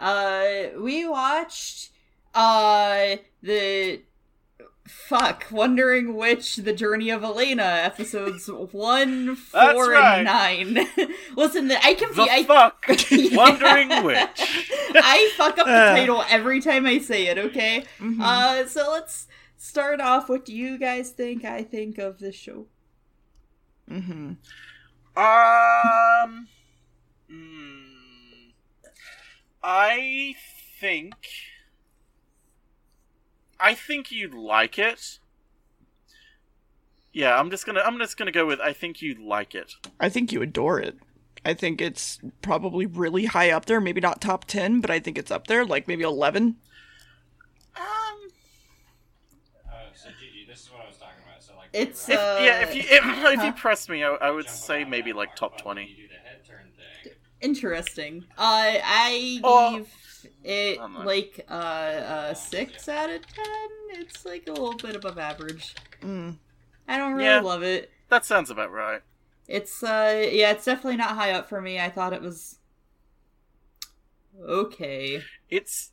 Uh, we watched uh the fuck Wandering Witch the journey of Elaina episodes one four right. and nine listen the, i can The I, fuck? Yeah. Wandering Witch. I fuck up the title every time I say it, okay? Mhm. Uh, so let's start off. What do you guys think I think of this show? Mhm. Um. mm, I think. I think you'd like it. Yeah, I'm just gonna. I'm just gonna go with. I think you'd like it. I think you adore it. I think it's probably really high up there. Maybe not top 10, but I think it's up there, like maybe 11. Um. Uh, so Gigi, this is what I was talking about. So like, It's, right- If, Uh, yeah, if you if, if you press me, I, I would say maybe like top but when twenty. You do the head turn thing. Interesting. Uh, I Oh. gave it I'm like uh, a six out of ten. It's like a little bit above average. Mm. I don't really Yeah. love it. That sounds about right. It's uh, yeah, it's definitely not high up for me. I thought it was okay. It's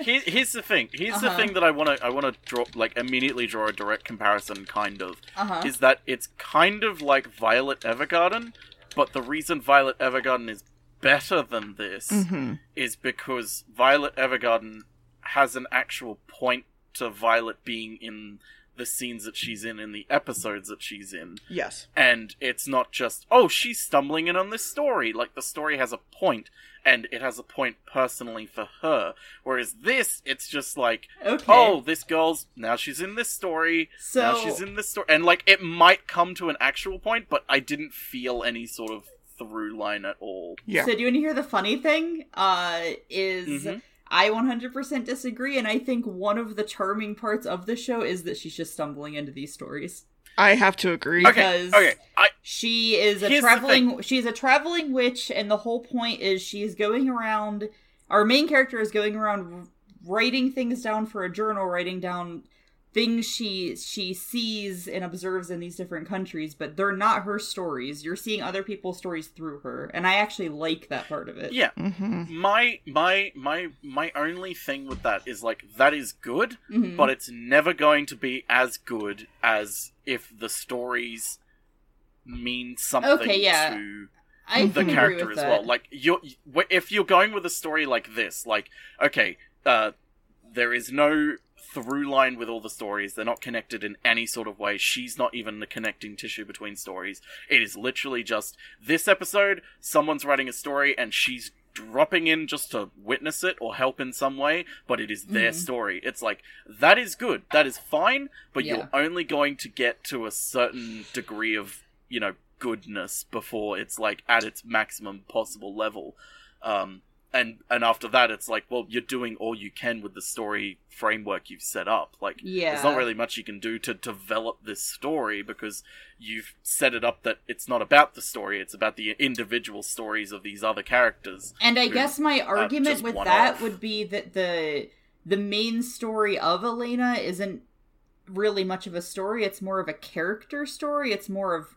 here, here's the thing. Here's the Uh-huh. thing that I want to I want to draw like immediately draw a direct comparison kind of Uh huh. is that it's kind of like Violet Evergarden, but the reason Violet Evergarden is better than this hmm is because Violet Evergarden has an actual point to Violet being in the scenes that she's in in the episodes that she's in. Yes. and it's not just oh she's stumbling in on this story. Like the story has a point and it has a point personally for her. Whereas this it's just like Okay. oh this girl's now she's in this story. So now she's in this story and like it might come to an actual point but i didn't feel any sort of through line at all Yeah. So do you want to hear the funny thing? Uh, is Mhm. I 100% disagree, and I think one of the charming parts of the show is that she's just stumbling into these stories. I have to agree. okay Because- okay i She is a Here's traveling. She's a traveling witch, and the whole point is she's going around. Our main character is going around writing things down for a journal, writing down things she she sees and observes in these different countries, but they're not her stories. You're seeing other people's stories through her, and I actually like that part of it. yeah hmm my my my my only thing with that is like that is good Mhm. but it's never going to be as good as if the stories mean something Okay, yeah. to I the character as that. well. Like you, if you're going with a story like this, like okay, uh, there is no through line with all the stories. They're not connected in any sort of way. She's not even the connecting tissue between stories. It is literally just this episode. Someone's writing a story and she's dropping in just to witness it or help in some way, but it is their Mhm. story. It's like that is good. That is fine, but Yeah. you're only going to get to a certain degree of, you know, goodness before it's like at its maximum possible level. Um and and after that it's like, well, you're doing all you can with the story framework you've set up. Like yeah, there's not really much you can do to develop this story because you've set it up that it's not about the story, it's about the individual stories of these other characters. And I who guess my argument with that off. would be that the the main story of Elaina isn't really much of a story. It's more of a character story. It's more of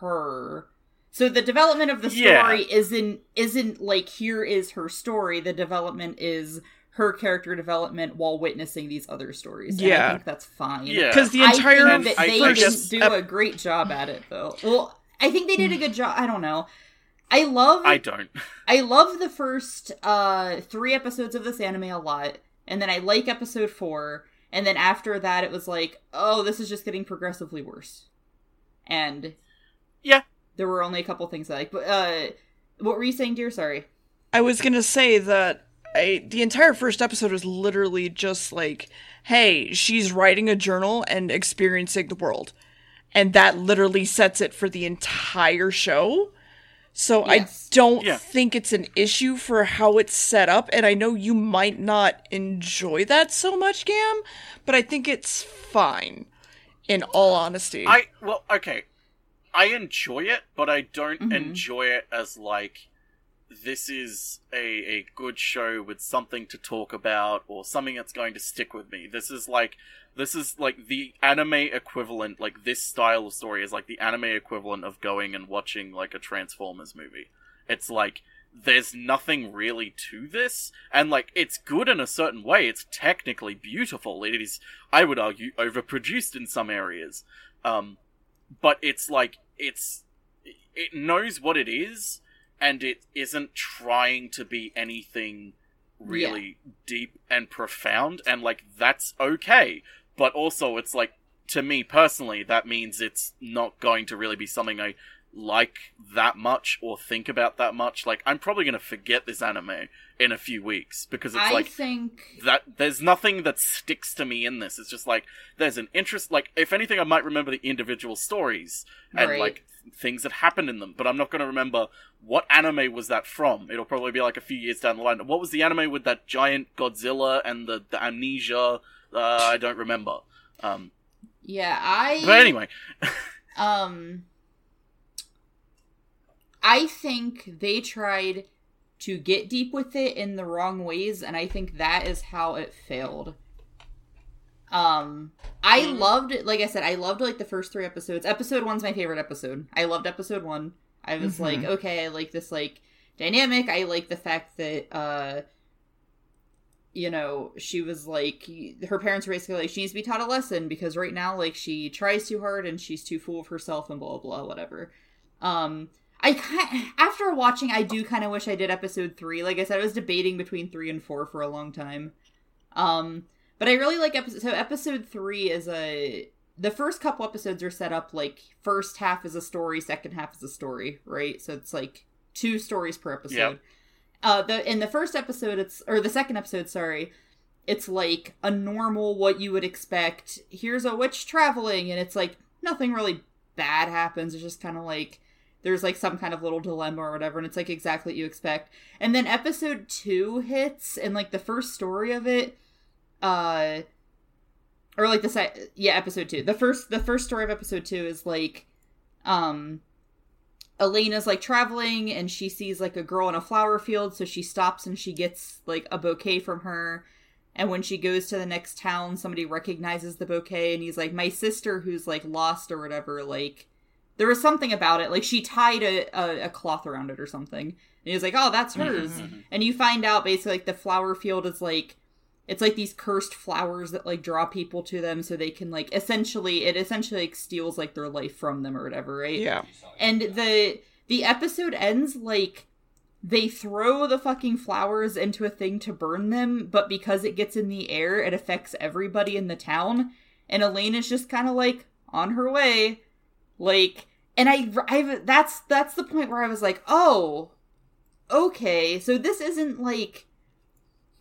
her. So the development of the Yeah. story isn't isn't like here is her story. The development is her character development while witnessing these other stories. And I Yeah. think that's fine. Yeah. Because the I entire think that I- they I didn't guess- do ep- a great job at it though. Well, I think they did a good job. I don't know. I love I don't. I love the first uh three episodes of this anime a lot, and then I like episode four, and then after that it was like, oh, this is just getting progressively worse. And Yeah. There were only a couple things I like. But uh what were you saying, Deer? Sorry. I was gonna say that I the entire first episode is literally just like, hey, she's writing a journal and experiencing the world. And that literally sets it for the entire show. So Yes. I don't Yeah. think it's an issue for how it's set up, and I know you might not enjoy that so much, Gamb, but I think it's fine. In all honesty. I well, okay. I enjoy it, but I don't Mhm. enjoy it as like this is a a good show with something to talk about or something that's going to stick with me. This is like this is like the anime equivalent like this style of story is like the anime equivalent of going and watching like a Transformers movie. It's like there's nothing really to this and like it's good in a certain way it's technically beautiful it is i would argue overproduced in some areas um but it's like it's it knows what it is and it isn't trying to be anything really deep and profound and like that's okay. But also it's like to me personally that means it's not going to really be something i like that much or think about that much like i'm probably going to forget this anime in a few weeks because it's I like think that there's nothing that sticks to me in this. It's just like there's an interest like if anything i might remember the individual stories and Right. like things that happened in them but i'm not going to remember what anime was that from. It'll probably be like a few years down the line. What was the anime with that giant godzilla and the, the amnesia? Uh, i don't remember. Um yeah, I but anyway. Um, I think they tried to get deep with it in the wrong ways, and I think that is how it failed. Um, I loved. Like I said, I loved like the first three episodes. Episode one's my favorite episode. I loved episode one. I was Mhm. like, okay, I like this like dynamic. I like the fact that uh you know, she was like, her parents were basically like, she needs to be taught a lesson because right now, like, she tries too hard and she's too full of herself and blah, blah, blah, whatever. Um, I kind after watching, I do kind of wish I did episode three. Like I said, I was debating between three and four for a long time. Um, but I really like episode, so episode three is a, the first couple episodes are set up like first half is a story, second half is a story, right? So it's like two stories per episode. Yep. Uh, the in the first episode, it's or the second episode, sorry, it's like a normal what you would expect. Here's a witch traveling, and it's like nothing really bad happens. It's just kind of like there's like some kind of little dilemma or whatever, and it's like exactly what you expect. And then episode two hits, and like the first story of it, uh, or like the se- yeah episode two. The first the first story of episode two is like, um, Elaina's like traveling and she sees like a girl in a flower field, so she stops and she gets like a bouquet from her. And when she goes to the next town, somebody recognizes the bouquet and he's like, My sister who's like lost or whatever, like there was something about it. Like she tied a, a, a cloth around it or something. And he was like, Oh, that's hers. Mhm. And you find out basically like the flower field is like it's like these cursed flowers that like draw people to them so they can like essentially it essentially like steals like their life from them or whatever, right? Yeah. and the the episode ends like they throw the fucking flowers into a thing to burn them but because it gets in the air it affects everybody in the town and Elaina is just kind of like on her way like and i i that's that's the point where i was like oh okay so this isn't like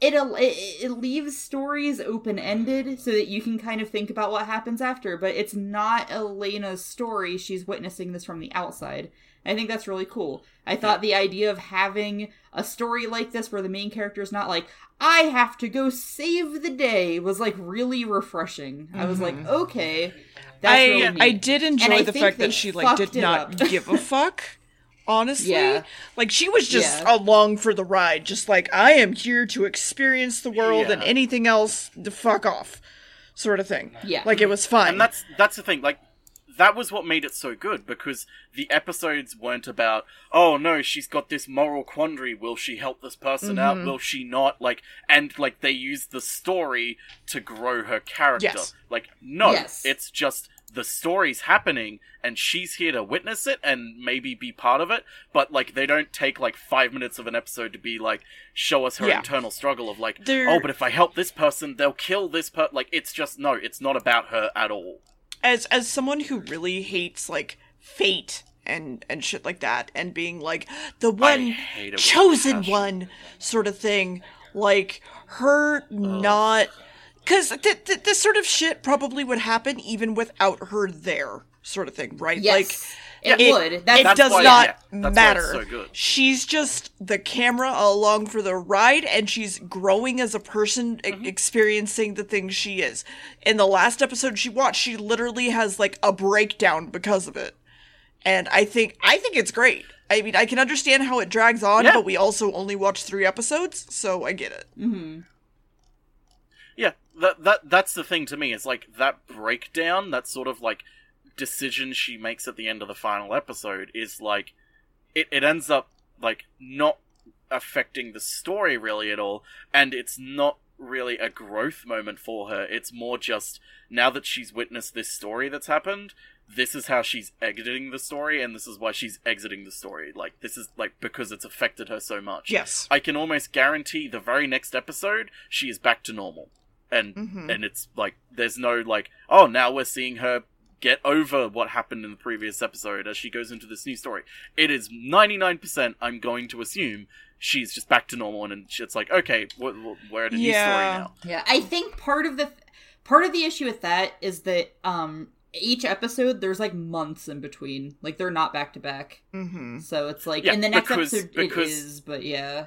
it it, it leaves stories open ended so that you can kind of think about what happens after but it's not Elaina's story she's witnessing this from the outside I think that's really cool. I thought the idea of having a story like this where the main character is not like, I have to go save the day was like really refreshing. I was like, Mhm. okay. That's I really neat. I did enjoy I the fact that she like did not give a fuck. Honestly, Yeah. like she was just Yeah. along for the ride, just like I am here to experience the world, and anything else, to fuck off, sort of thing. Yeah. Like it was fun. and that's that's the thing like that was what made it so good because the episodes weren't about oh no she's got this moral quandary will she help this person out Mhm. will she not like and like they use the story to grow her character Yes. like no Yes. it's just the story's happening and she's here to witness it and maybe be part of it but like they don't take like five minutes of an episode to be like show us her Yeah. internal struggle of like There- oh but if i help this person they'll kill this per like it's just no it's not about her at all as as someone who really hates like fate and and shit like that, and being like the one hate chosen one sort of thing, like her not. Because th- th- this sort of shit probably would happen even without her there, sort of thing, right? yes, Like, it, it- would. That's, it That's does why- not yeah, that's matter. so. She's just the camera along for the ride, and she's growing as a person, e- Mm-hmm. experiencing the things she is. In the last episode she watched, she literally has like a breakdown because of it, and I think I think it's great. I mean, I can understand how it drags on, Yeah. but we also only watched three episodes, so I get it. Mhm. Yeah, that that that's the thing to me. Is like that breakdown, that sort of like decision she makes at the end of the final episode is like it, it ends up like not affecting the story really at all, and it's not really a growth moment for her. It's more just now that she's witnessed this story that's happened, this is how she's exiting the story, and this is why she's exiting the story. Like, this is, like, because it's affected her so much. Yes. I can almost guarantee the very next episode, she is back to normal. And, Mhm. and it's like, there's no, like, oh, now we're seeing her get over what happened in the previous episode as she goes into this new story. It is 99%, I'm going to assume, she's just back to normal, and it's like, okay, we're, we're at a new Yeah. story now. Yeah, I think part of the part of the issue with that is that um each episode there's like months in between. Like they're not back to back. Mm-hmm. So it's like Yeah, in the next because- episode because- it is, but yeah.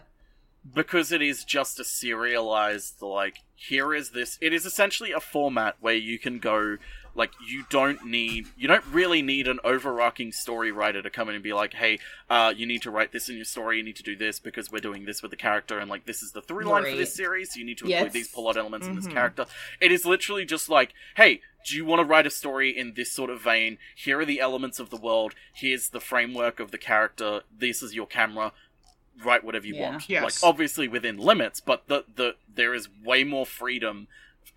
because it is just a serialized like here is this it is essentially a format where you can go like you don't need you don't really need an overarching story writer to come in and be like hey uh you need to write this in your story you need to do this because we're doing this with the character and like this is the through line for this series so you need to Yeah, include it's- these plot elements in this Mhm. character it is literally just like hey do you want to write a story in this sort of vein here are the elements of the world here's the framework of the character this is your camera write whatever you Yeah. want. Yes. Like obviously within limits, but the the there is way more freedom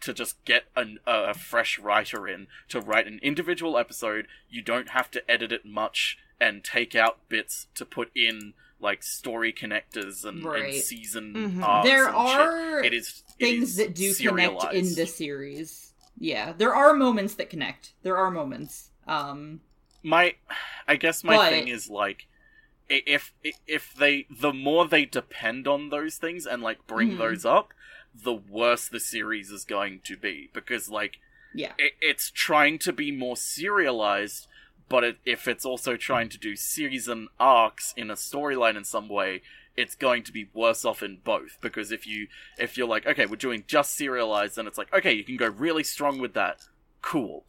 to just get an, a, a fresh writer in to write an individual episode. You don't have to edit it much and take out bits to put in like story connectors and, and Right. season Mhm. there and shit. are It is things is that do connect in the series. Yeah, there are moments that connect. There are moments. Um my i guess my But- thing is like if if they the more they depend on those things and like bring Mhm. those up the worse the series is going to be because like yeah. it, it's trying to be more serialized but it, if it's also trying to do season arcs in a storyline in some way it's going to be worse off in both because if you if you're like okay we're doing just serialized then it's like okay you can go really strong with that cool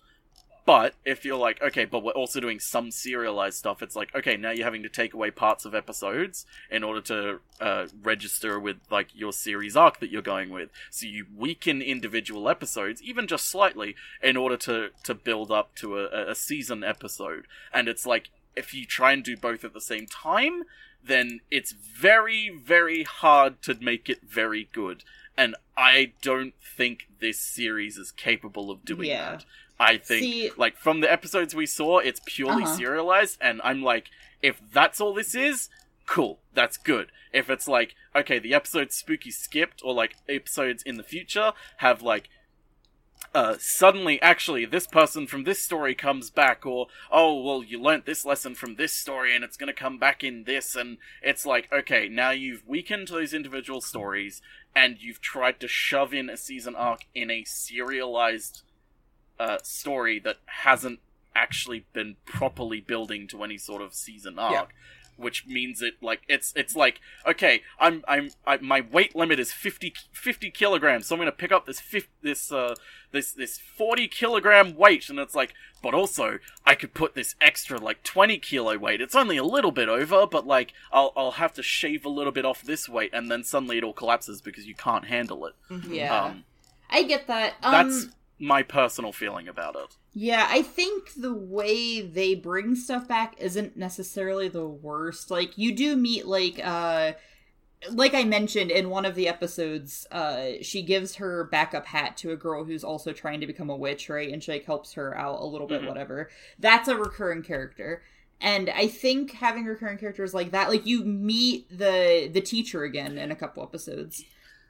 but if you're like, okay, but we're also doing some serialized stuff, it's like, okay, now you're having to take away parts of episodes in order to uh, register with like your series arc that you're going with. So you weaken individual episodes, even just slightly, in order to to build up to a, a season episode. And it's like, if you try and do both at the same time, then it's very, very hard to make it very good. And I don't think this series is capable of doing Yeah. that. I think, See- like, from the episodes we saw, it's purely Uh-huh. serialized, and I'm like, if that's all this is, cool, that's good. If it's like, okay, the episode's spooky skipped, or like episodes in the future have like, uh, suddenly, actually, this person from this story comes back, or, oh, well, you learnt this lesson from this story, and it's gonna come back in this, and it's like, okay, now you've weakened those individual stories, and you've tried to shove in a season arc in a serialized uh, story that hasn't actually been properly building to any sort of season arc. Yeah. Which means it like it's it's like okay I'm I'm I, my weight limit is 50, 50 kilograms so I'm gonna pick up this fif- this uh this this forty kilogram weight and it's like but also I could put this extra like twenty kilo weight it's only a little bit over but like I'll I'll have to shave a little bit off this weight and then suddenly it all collapses because you can't handle it. Yeah. Um, I get that. Um that's my personal feeling about it. Yeah, I think the way they bring stuff back isn't necessarily the worst. Like you do meet like uh like I mentioned in one of the episodes, uh she gives her backup hat to a girl who's also trying to become a witch, right? And she like helps her out a little bit Mhm. whatever. That's a recurring character. And I think having recurring characters like that, like you meet the the teacher again in a couple episodes.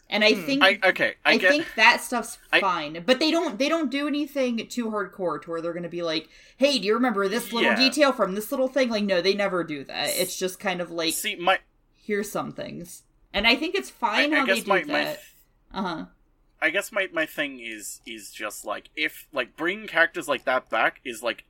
And I Hmm. think I okay, I, I, get think that stuff's I- fine, but they don't they don't do anything too hardcore to where they're going to be like, "Hey, do you remember this little Yeah. detail from this little thing?" Like, no, they never do that. It's just kind of like, see my here's some things, and I think it's fine I how they guess do my, my that. Uh huh. I guess my my thing is is just like if like bringing characters like that back is like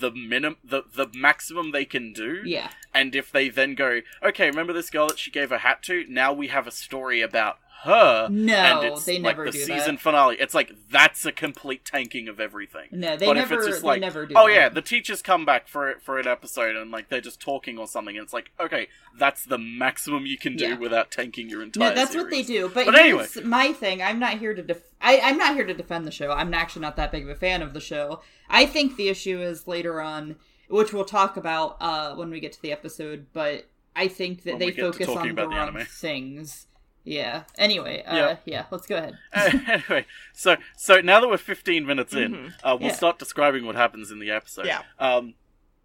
the minimum the the maximum they can do Yeah. and if they then go okay remember this girl that she gave her hat to now we have a story about her No, and it's they like never the do season that. finale it's like that's a complete tanking of everything No, they but never. if it's just they like, never do. oh that. yeah, the teachers come back for for an episode and like they're just talking or something, and it's like, okay, that's the maximum you can do Yeah. without tanking your entire. No, that's what they do. But, But anyway. my thing. I'm not here to def- I, I'm not here to defend the show. I'm actually not that big of a fan of the show. I think the issue is later on, which we'll talk about uh, when we get to the episode. But I think that When they we get to focus on the wrong anime. things. Yeah. Anyway, uh, Yeah. yeah. Let's go ahead. anyway, so so now that we're 15 minutes in, Mhm. uh, we'll Yeah. start describing what happens in the episode. Yeah. Um,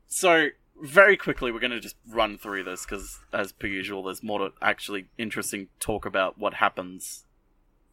so very quickly, we're going to just run through this because, as per usual, there's more to actually interesting talk about what happens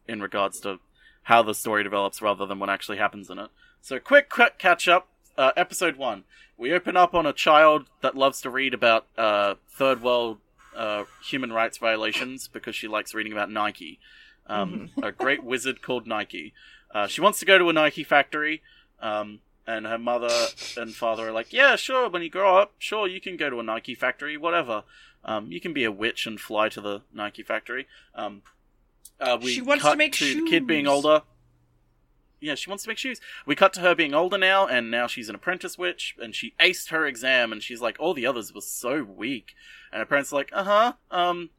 in regards to how the story develops rather than what actually happens in it. So, quick, quick catch up. Uh, episode one. We open up on a child that loves to read about uh, third world uh, human rights violations because she likes reading about Nike. Um, A great wizard called Nike. Uh, she wants to go to a Nike factory, um, and her mother and father are like, "Yeah, sure. When you grow up, sure, you can go to a Nike factory, whatever. Um, you can be a witch and fly to the Nike factory." Um, uh, we She wants cut to make the kid being older. Yeah, she wants to make shoes. We cut to her being older now, and now she's an apprentice witch, and she aced her exam, and she's like, all the others were so weak. And her parents are like, uh huh, um,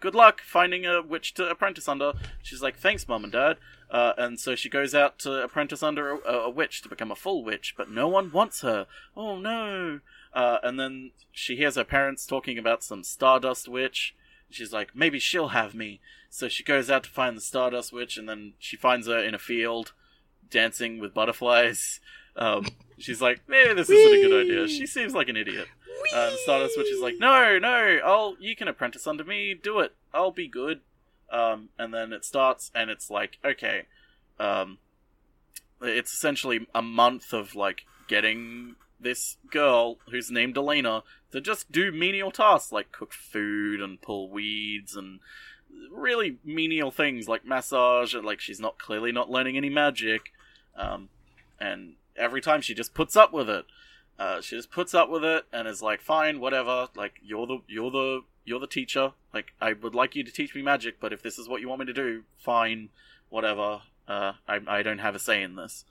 good luck finding a witch to apprentice under. She's like, thanks, mom and dad. Uh, and so she goes out to apprentice under a, a witch to become a full witch, but no one wants her. Oh no! Uh, and then she hears her parents talking about some Stardust witch. She's like, maybe she'll have me. So she goes out to find the Stardust witch, and then she finds her in a field dancing with butterflies. Um, she's like, maybe this isn't a good idea. She seems like an idiot. Uh, Stardust Witch is like, no, no, I'll you can apprentice under me. Do it. I'll be good. Um, and then it starts, and it's like, okay, um, it's essentially a month of like getting this girl who's named Elaina to just do menial tasks like cook food and pull weeds and really menial things like massage and like she's not clearly not learning any magic um, and every time she just puts up with it. Uh, she just puts up with it and is like fine whatever like you're the you're the you're the teacher. Like i would like you to teach me magic but if this is what you want me to do fine whatever. Uh, I, I don't have a say in this.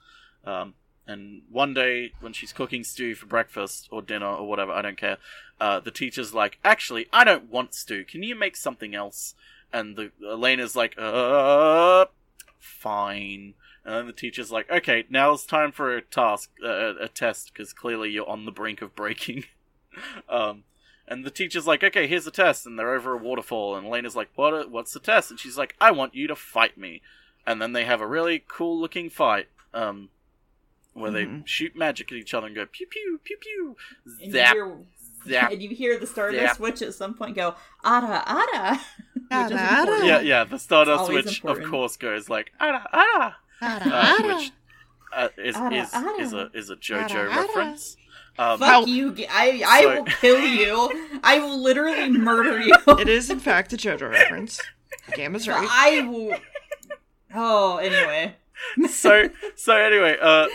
Um, and one day when she's cooking stew for breakfast or dinner or whatever i don't care uh, the teacher's like actually i don't want stew can you make something else and the Elaina's like uh fine and then the teacher's like, okay, now it's time for a task, uh, a test, because clearly you're on the brink of breaking. um, and the teacher's like, okay, here's the test, and they're over a waterfall, and Elaina's like, what? What's the test? And she's like, I want you to fight me. And then they have a really cool looking fight, um, where they Mhm. shoot magic at each other and go pew pew pew pew, And zap you hear, zap. and you hear the Stardust Zap. Witch at some point go, "Ada, Ada," which is Ada, Ada. Yeah, yeah. The Stardust always Witch, important. of course, goes like ah ah, uh, which uh, is Ada, is Ada. is a is a JoJo Ada, Ada. reference. Um, Fuck How- you! g- I I So- will kill you. I will literally murder you. It is, in fact, a JoJo reference. Gamma's right. I will. Oh, anyway. So so anyway, uh,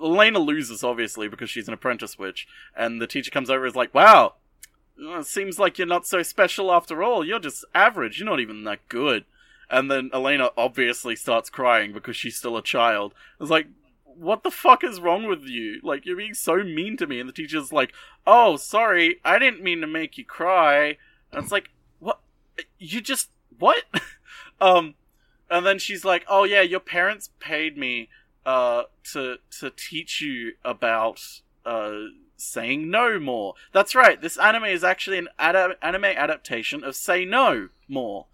Elaina loses obviously because she's an apprentice witch, and the teacher comes over and is like, "Wow, uh, seems like you're not so special after all. You're just average. You're not even that good." And then Elaina obviously starts crying because she's still a child. It's like, what the fuck is wrong with you? Like you're being so mean to me. And the teacher's like, "Oh, sorry, I didn't mean to make you cry." And it's like, what? You just what? um. And then she's like, "Oh yeah, your parents paid me uh to to teach you about uh saying no more. That's right. This anime is actually an ada- anime adaptation of Say No More."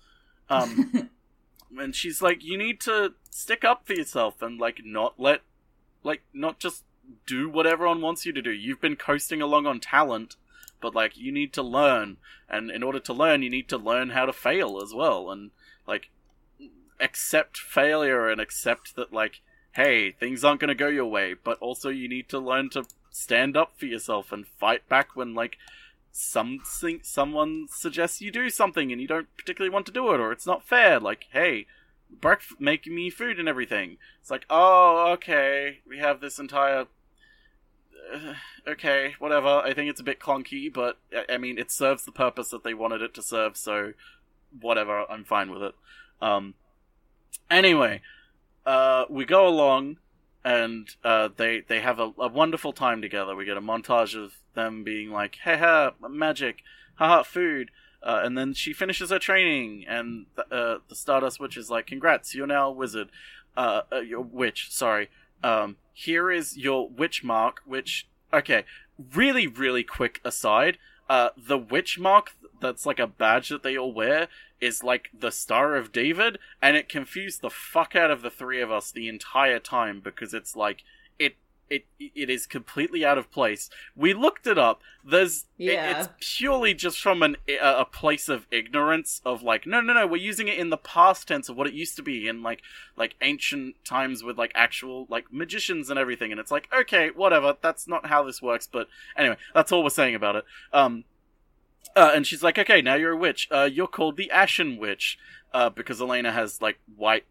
Um and she's like, "You need to stick up for yourself and like not let like not just do what everyone wants you to do. You've been coasting along on talent, but like you need to learn, and in order to learn, you need to learn how to fail as well, and like accept failure and accept that like hey things aren't going to go your way but also you need to learn to stand up for yourself and fight back when like something someone suggests you do something and you don't particularly want to do it or it's not fair. Like hey breakfast making me food and everything. It's like oh okay we have this entire uh, okay whatever. I think it's a bit clunky but I- i mean it serves the purpose that they wanted it to serve so whatever i'm fine with it. Um anyway uh we go along and uh, they they have a, a wonderful time together. We get a montage of them being like, "Hey, ha, magic, haha, food," uh, and then she finishes her training, and the, uh, the Stardust Witch is like, "Congrats, you're now a wizard, uh, uh, you're witch." Sorry. Um, here is your witch mark. Which okay, really, really quick aside. uh, the witch mark that's like a badge that they all wear is like the Star of David, and it confused the fuck out of the three of us the entire time because it's like it it it is completely out of place. We looked it up. There's it- Yeah. it's purely just from an a, a place of ignorance of like no no no we're using it in the past tense of what it used to be in like like ancient times with like actual like magicians and everything and it's like okay whatever that's not how this works but anyway that's all we're saying about it um uh, and she's like okay now you're a witch uh you're called the ashen witch uh because Elaina has like white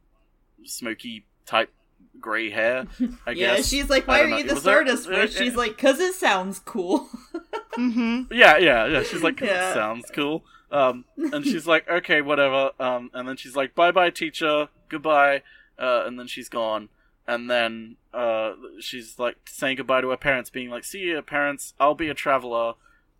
smoky type gray hair i yeah, guess she's like, why are know. you the was there- uh, Witch? uh, She's like, cause it sounds cool. Mm-hmm. Yeah, yeah, yeah. She's like, Yeah. sounds cool. Um, and she's like, okay, whatever. Um, and then she's like, bye bye, teacher, goodbye. Uh, and then she's gone. And then uh, she's like saying goodbye to her parents, being like, see you, parents. I'll be a traveler.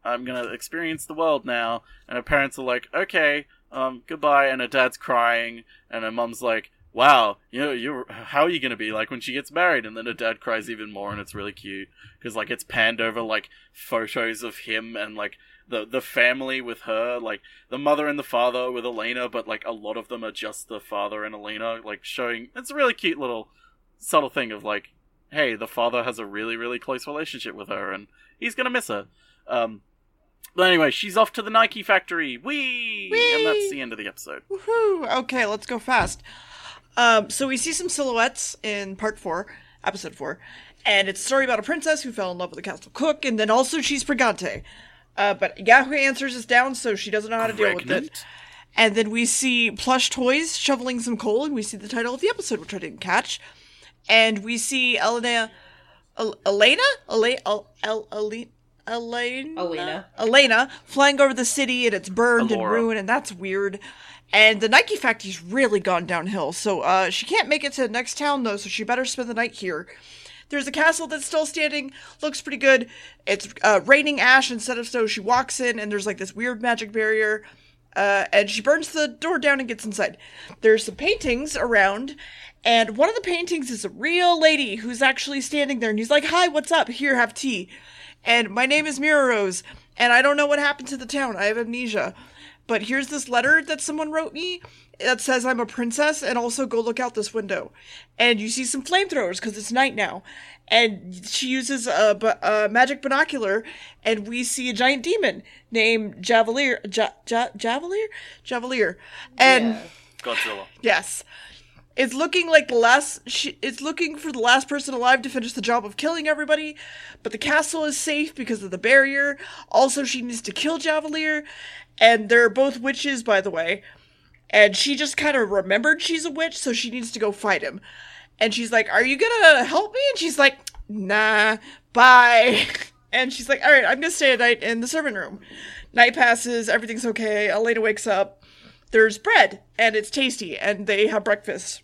I'm gonna experience the world now. And her parents are like, okay, um, goodbye. And her dad's crying, and her mom's like, wow, you know, you're how are you gonna be like when she gets married? And then her dad cries even more, and it's really cute because like it's panned over like photos of him and like the the family with her, like the mother and the father with Elaina, but like a lot of them are just the father and Elaina, like showing it's a really cute little subtle thing of like, hey, the father has a really really close relationship with her, and he's gonna miss her. Um, but anyway, she's off to the Nike factory. Whee! And that's the end of the episode. Woohoo! Okay, let's go fast. Um, so we see some silhouettes in part four, episode four, and it's a story about a princess who fell in love with a castle cook, and then also she's Brigante. Uh, but Yahoo answers us down, so she doesn't know how to deal with it. And then we see plush toys shoveling some coal, and we see the title of the episode, which I didn't catch. And we see Elaina, El- Elaina, Elaina, El- El- Elaina. Elaina, Elaina. Elaina flying over the city and it's burned and ruined and that's weird. And the Nike factory's really gone downhill, so uh, she can't make it to the next town though, so she better spend the night here. There's a castle that's still standing, looks pretty good. It's uh, raining ash instead of snow. She walks in and there's like this weird magic barrier, uh, and she burns the door down and gets inside. There's some paintings around, and one of the paintings is a real lady who's actually standing there, and he's like, "Hi, what's up? Here, have tea." And my name is Mirror Rose, and I don't know what happened to the town. I have amnesia. But here's this letter that someone wrote me that says I'm a princess, and also go look out this window. And you see some flamethrowers because it's night now. And she uses a, a magic binocular, and we see a giant demon named Javelier. Ja- ja- Javelier? Javelier. And. Yeah. Godzilla. Yes. It's looking like the last. She, it's looking for the last person alive to finish the job of killing everybody, but the castle is safe because of the barrier. Also, she needs to kill Javelier, and they're both witches, by the way. And she just kind of remembered she's a witch, so she needs to go fight him. And she's like, "Are you gonna help me?" And she's like, "Nah, bye." And she's like, "All right, I'm gonna stay at night in the servant room." Night passes, everything's okay. Elaina wakes up there's bread and it's tasty and they have breakfast.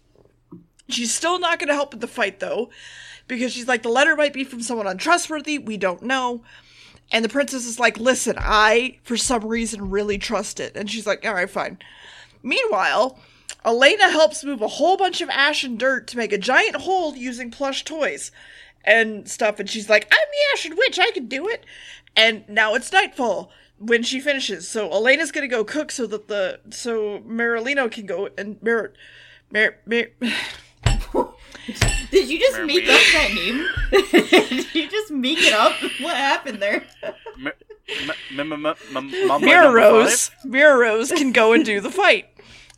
She's still not going to help with the fight though because she's like the letter might be from someone untrustworthy, we don't know. And the princess is like, "Listen, I for some reason really trust it." And she's like, "All right, fine." Meanwhile, Elaina helps move a whole bunch of ash and dirt to make a giant hole using plush toys and stuff. And she's like, I'm the Ashen Witch, I can do it. And now it's nightfall when she finishes. So Elaina's gonna go cook so that the so Marilino can go and Mar Did you just Mary make up that name? Did you just make it up? What happened there? M- m- m- m- m- Mambo Mirror Rose five? Mirror Rose can go and do the fight.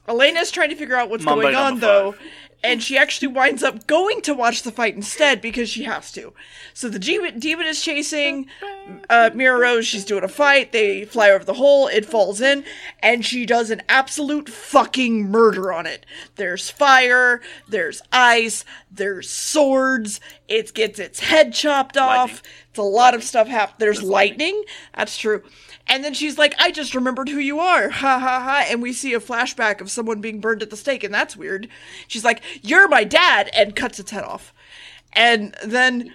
Elaina's trying to figure out what's Mambo going on number though. And she actually winds up going to watch the fight instead because she has to. So the demon, demon is chasing uh, Mirror Rose. She's doing a fight. They fly over the hole. It falls in, and she does an absolute fucking murder on it. There's fire. There's ice. There's swords. It gets its head chopped off. Lightning. It's a lot of stuff happen. There's, There's lightning. lightning. That's true. And then she's like, I just remembered who you are. Ha ha ha. And we see a flashback of someone being burned at the stake, and that's weird. She's like, You're my dad, and cuts its head off. And then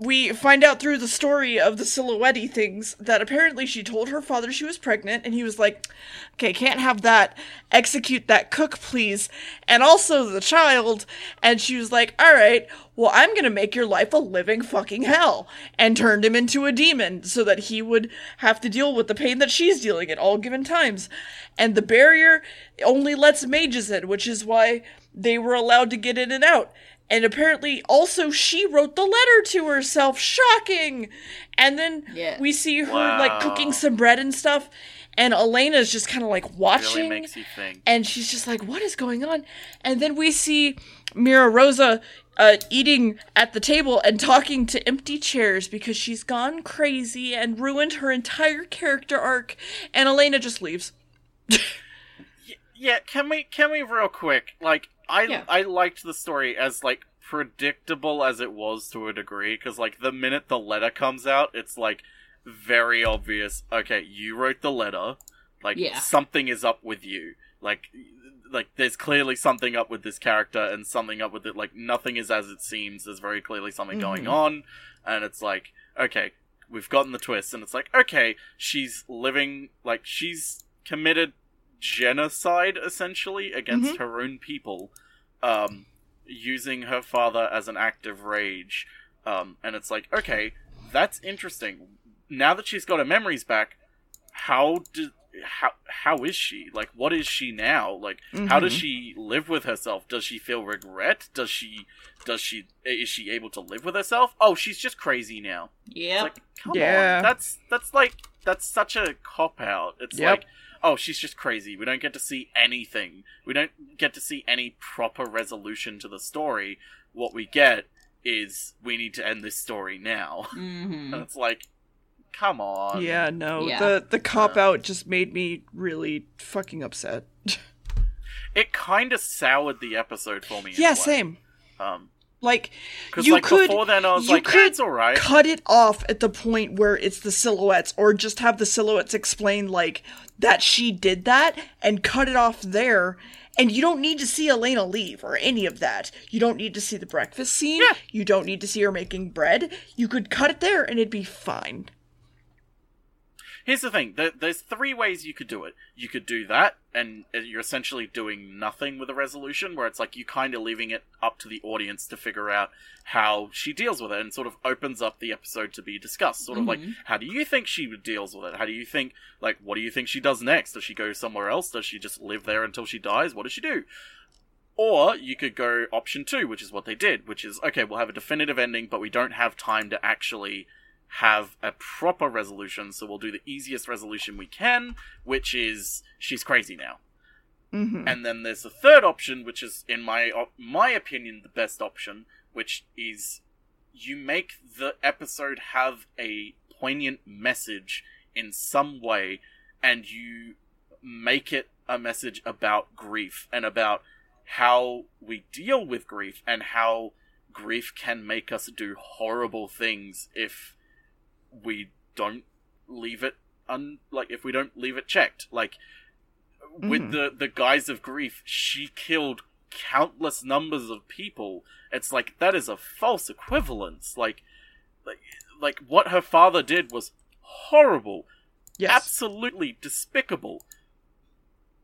we find out through the story of the silhouette things that apparently she told her father she was pregnant and he was like okay can't have that. Execute that cook please. And also the child and she was like all right well i'm gonna make your life a living fucking hell and turned him into a demon so that he would have to deal with the pain that she's dealing at all given times. And the barrier only lets mages in which is why they were allowed to get in and out and apparently also she wrote the letter to herself shocking and then Yeah. we see her Wow. like cooking some bread and stuff and Elaina's just kind of like Really watching makes you think. and she's just like what is going on and then we see mira rosa uh, eating at the table and talking to empty chairs because she's gone crazy and ruined her entire character arc and Elaina just leaves Yeah, can we can we real quick? Like I Yeah. I liked the story as like predictable as it was to a degree because like the minute the letter comes out, it's like very obvious. Okay, you wrote the letter. Like Yeah. something is up with you. Like like there's clearly something up with this character and something up with it. Like nothing is as it seems. There's very clearly something going Mhm. on, and it's like okay, we've gotten the twist, and it's like okay, she's living like she's committed genocide essentially against Mhm. her own people um using her father as an act of rage um and it's like okay that's interesting now that she's got her memories back how did how how is she like what is she now like how does Mhm. she live with herself does she feel regret does she does she is she able to live with herself oh she's just crazy now Yeah. it's like, come Yeah. on. That's that's like that's such a cop out. It's Yep. like, oh, she's just crazy. We don't get to see anything. We don't get to see any proper resolution to the story. What we get is we need to end this story now. hmm And it's like, come on. yeah no Yeah. the the cop out just made me really fucking upset It kind of soured the episode for me. yeah same Um, like you like could before then I was you like, eh, could it's all right. cut it off at the point where it's the silhouettes or just have the silhouettes explain like that she did that and cut it off there and you don't need to see Elaina leave or any of that. You don't need to see the breakfast scene. Yeah. You don't need to see her making bread. You could cut it there and it'd be fine. Here's the thing: there, there's three ways you could do it. You could do that, and you're essentially doing nothing with a resolution, where it's like you kind of leaving it up to the audience to figure out how she deals with it, and sort of opens up the episode to be discussed. Sort of like, Mhm. how do you think she deals with it? How do you think, like, what do you think she does next? Does she go somewhere else? Does she just live there until she dies? What does she do? Or you could go option two, which is what they did, which is okay, we'll have a definitive ending, but we don't have time to actually have a proper resolution, so we'll do the easiest resolution we can, which is she's crazy now. Mm-hmm. And then there's the third option, which is, in my op- my opinion, the best option, which is you make the episode have a poignant message in some way, and you make it a message about grief and about how we deal with grief and how grief can make us do horrible things if we don't leave it un like if we don't leave it checked like with Mhm. the the guise of grief she killed countless numbers of people it's like that is a false equivalence like like like what her father did was horrible yes. absolutely despicable.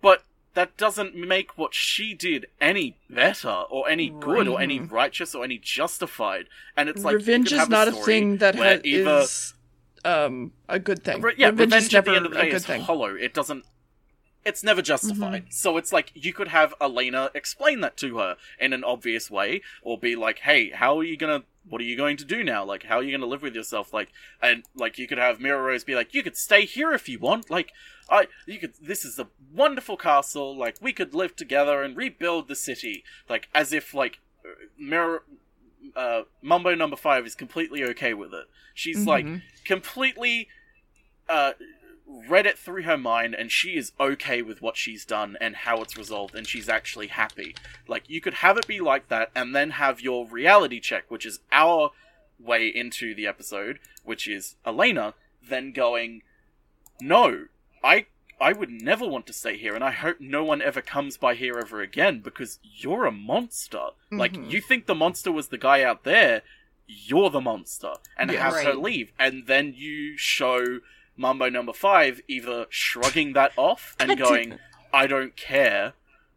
But that doesn't make what she did any better or any good or any righteous or any justified. And it's like revenge is not a story thing that ha- either- is um a good thing. Re- yeah, revenge, revenge, is at never the end of the day a good is thing. hollow. It doesn't. It's never justified. Mm-hmm. So it's like you could have Elaina explain that to her in an obvious way, or be like, "Hey, how are you gonna? What are you going to do now? Like, how are you gonna live with yourself? Like, and like you could have Mira Rose be like, "You could stay here if you want. Like, I, you could. This is a wonderful castle. Like, we could live together and rebuild the city. Like, as if like Mira." Uh, Mumbo number five is completely okay with it. She's like Mhm. completely uh, read it through her mind and she is okay with what she's done and how it's resolved and she's actually happy. Like, you could have it be like that and then have your reality check, which is our way into the episode, which is Elaina then going, No, I. I would never want to stay here, and I hope no one ever comes by here ever again because you're a monster. Like, Mhm. you think the monster was the guy out there, you're the monster and Yeah. have her leave and then you show Mumbo number 5 either shrugging that off and going. I don't care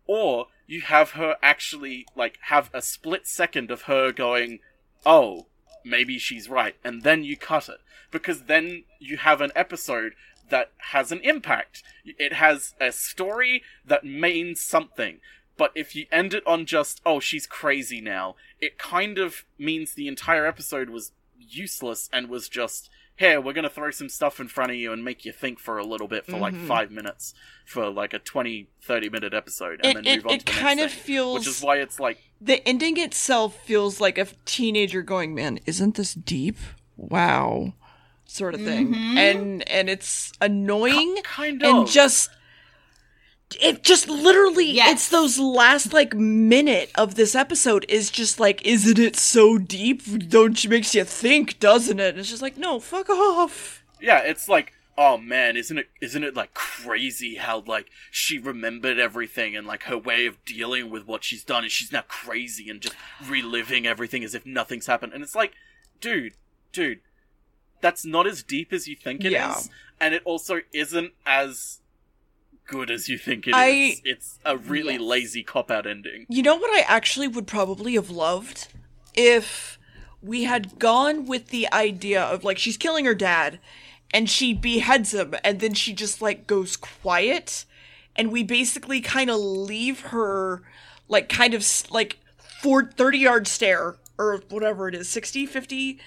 or you have her actually like have a split second of her going oh maybe she's right and then you cut it. Because then you have an episode that has an impact. It has a story that means something. But if you end it on just oh she's crazy now it kind of means the entire episode was useless and was just here we're going to throw some stuff in front of you and make you think for a little bit for like Mhm. 5 minutes for like a 20 30 minute episode and It, then it, move on it to the kind next of thing, feels which is why it's like the ending itself feels like a teenager going, "Man, isn't this deep? Wow." sort of thing. Mhm. And and it's annoying kind of and just it just literally Yes. it's those last like minute of this episode is just like isn't it so deep don't you makes you think doesn't it and it's just like no fuck off Yeah, it's like, oh man, isn't it isn't it like crazy how like she remembered everything and like her way of dealing with what she's done is she's now crazy and just reliving everything as if nothing's happened. And it's like, dude, dude, that's not as deep as you think it is, Yeah. and it also isn't as good as you think it is. I- It's a really Yes. lazy cop out ending. you know what i actually would probably have loved if we had gone with the idea of like she's killing her dad and she beheads him and then she just like goes quiet and we basically kind of leave her like kind of like for 30 yard stare or whatever it is 60 50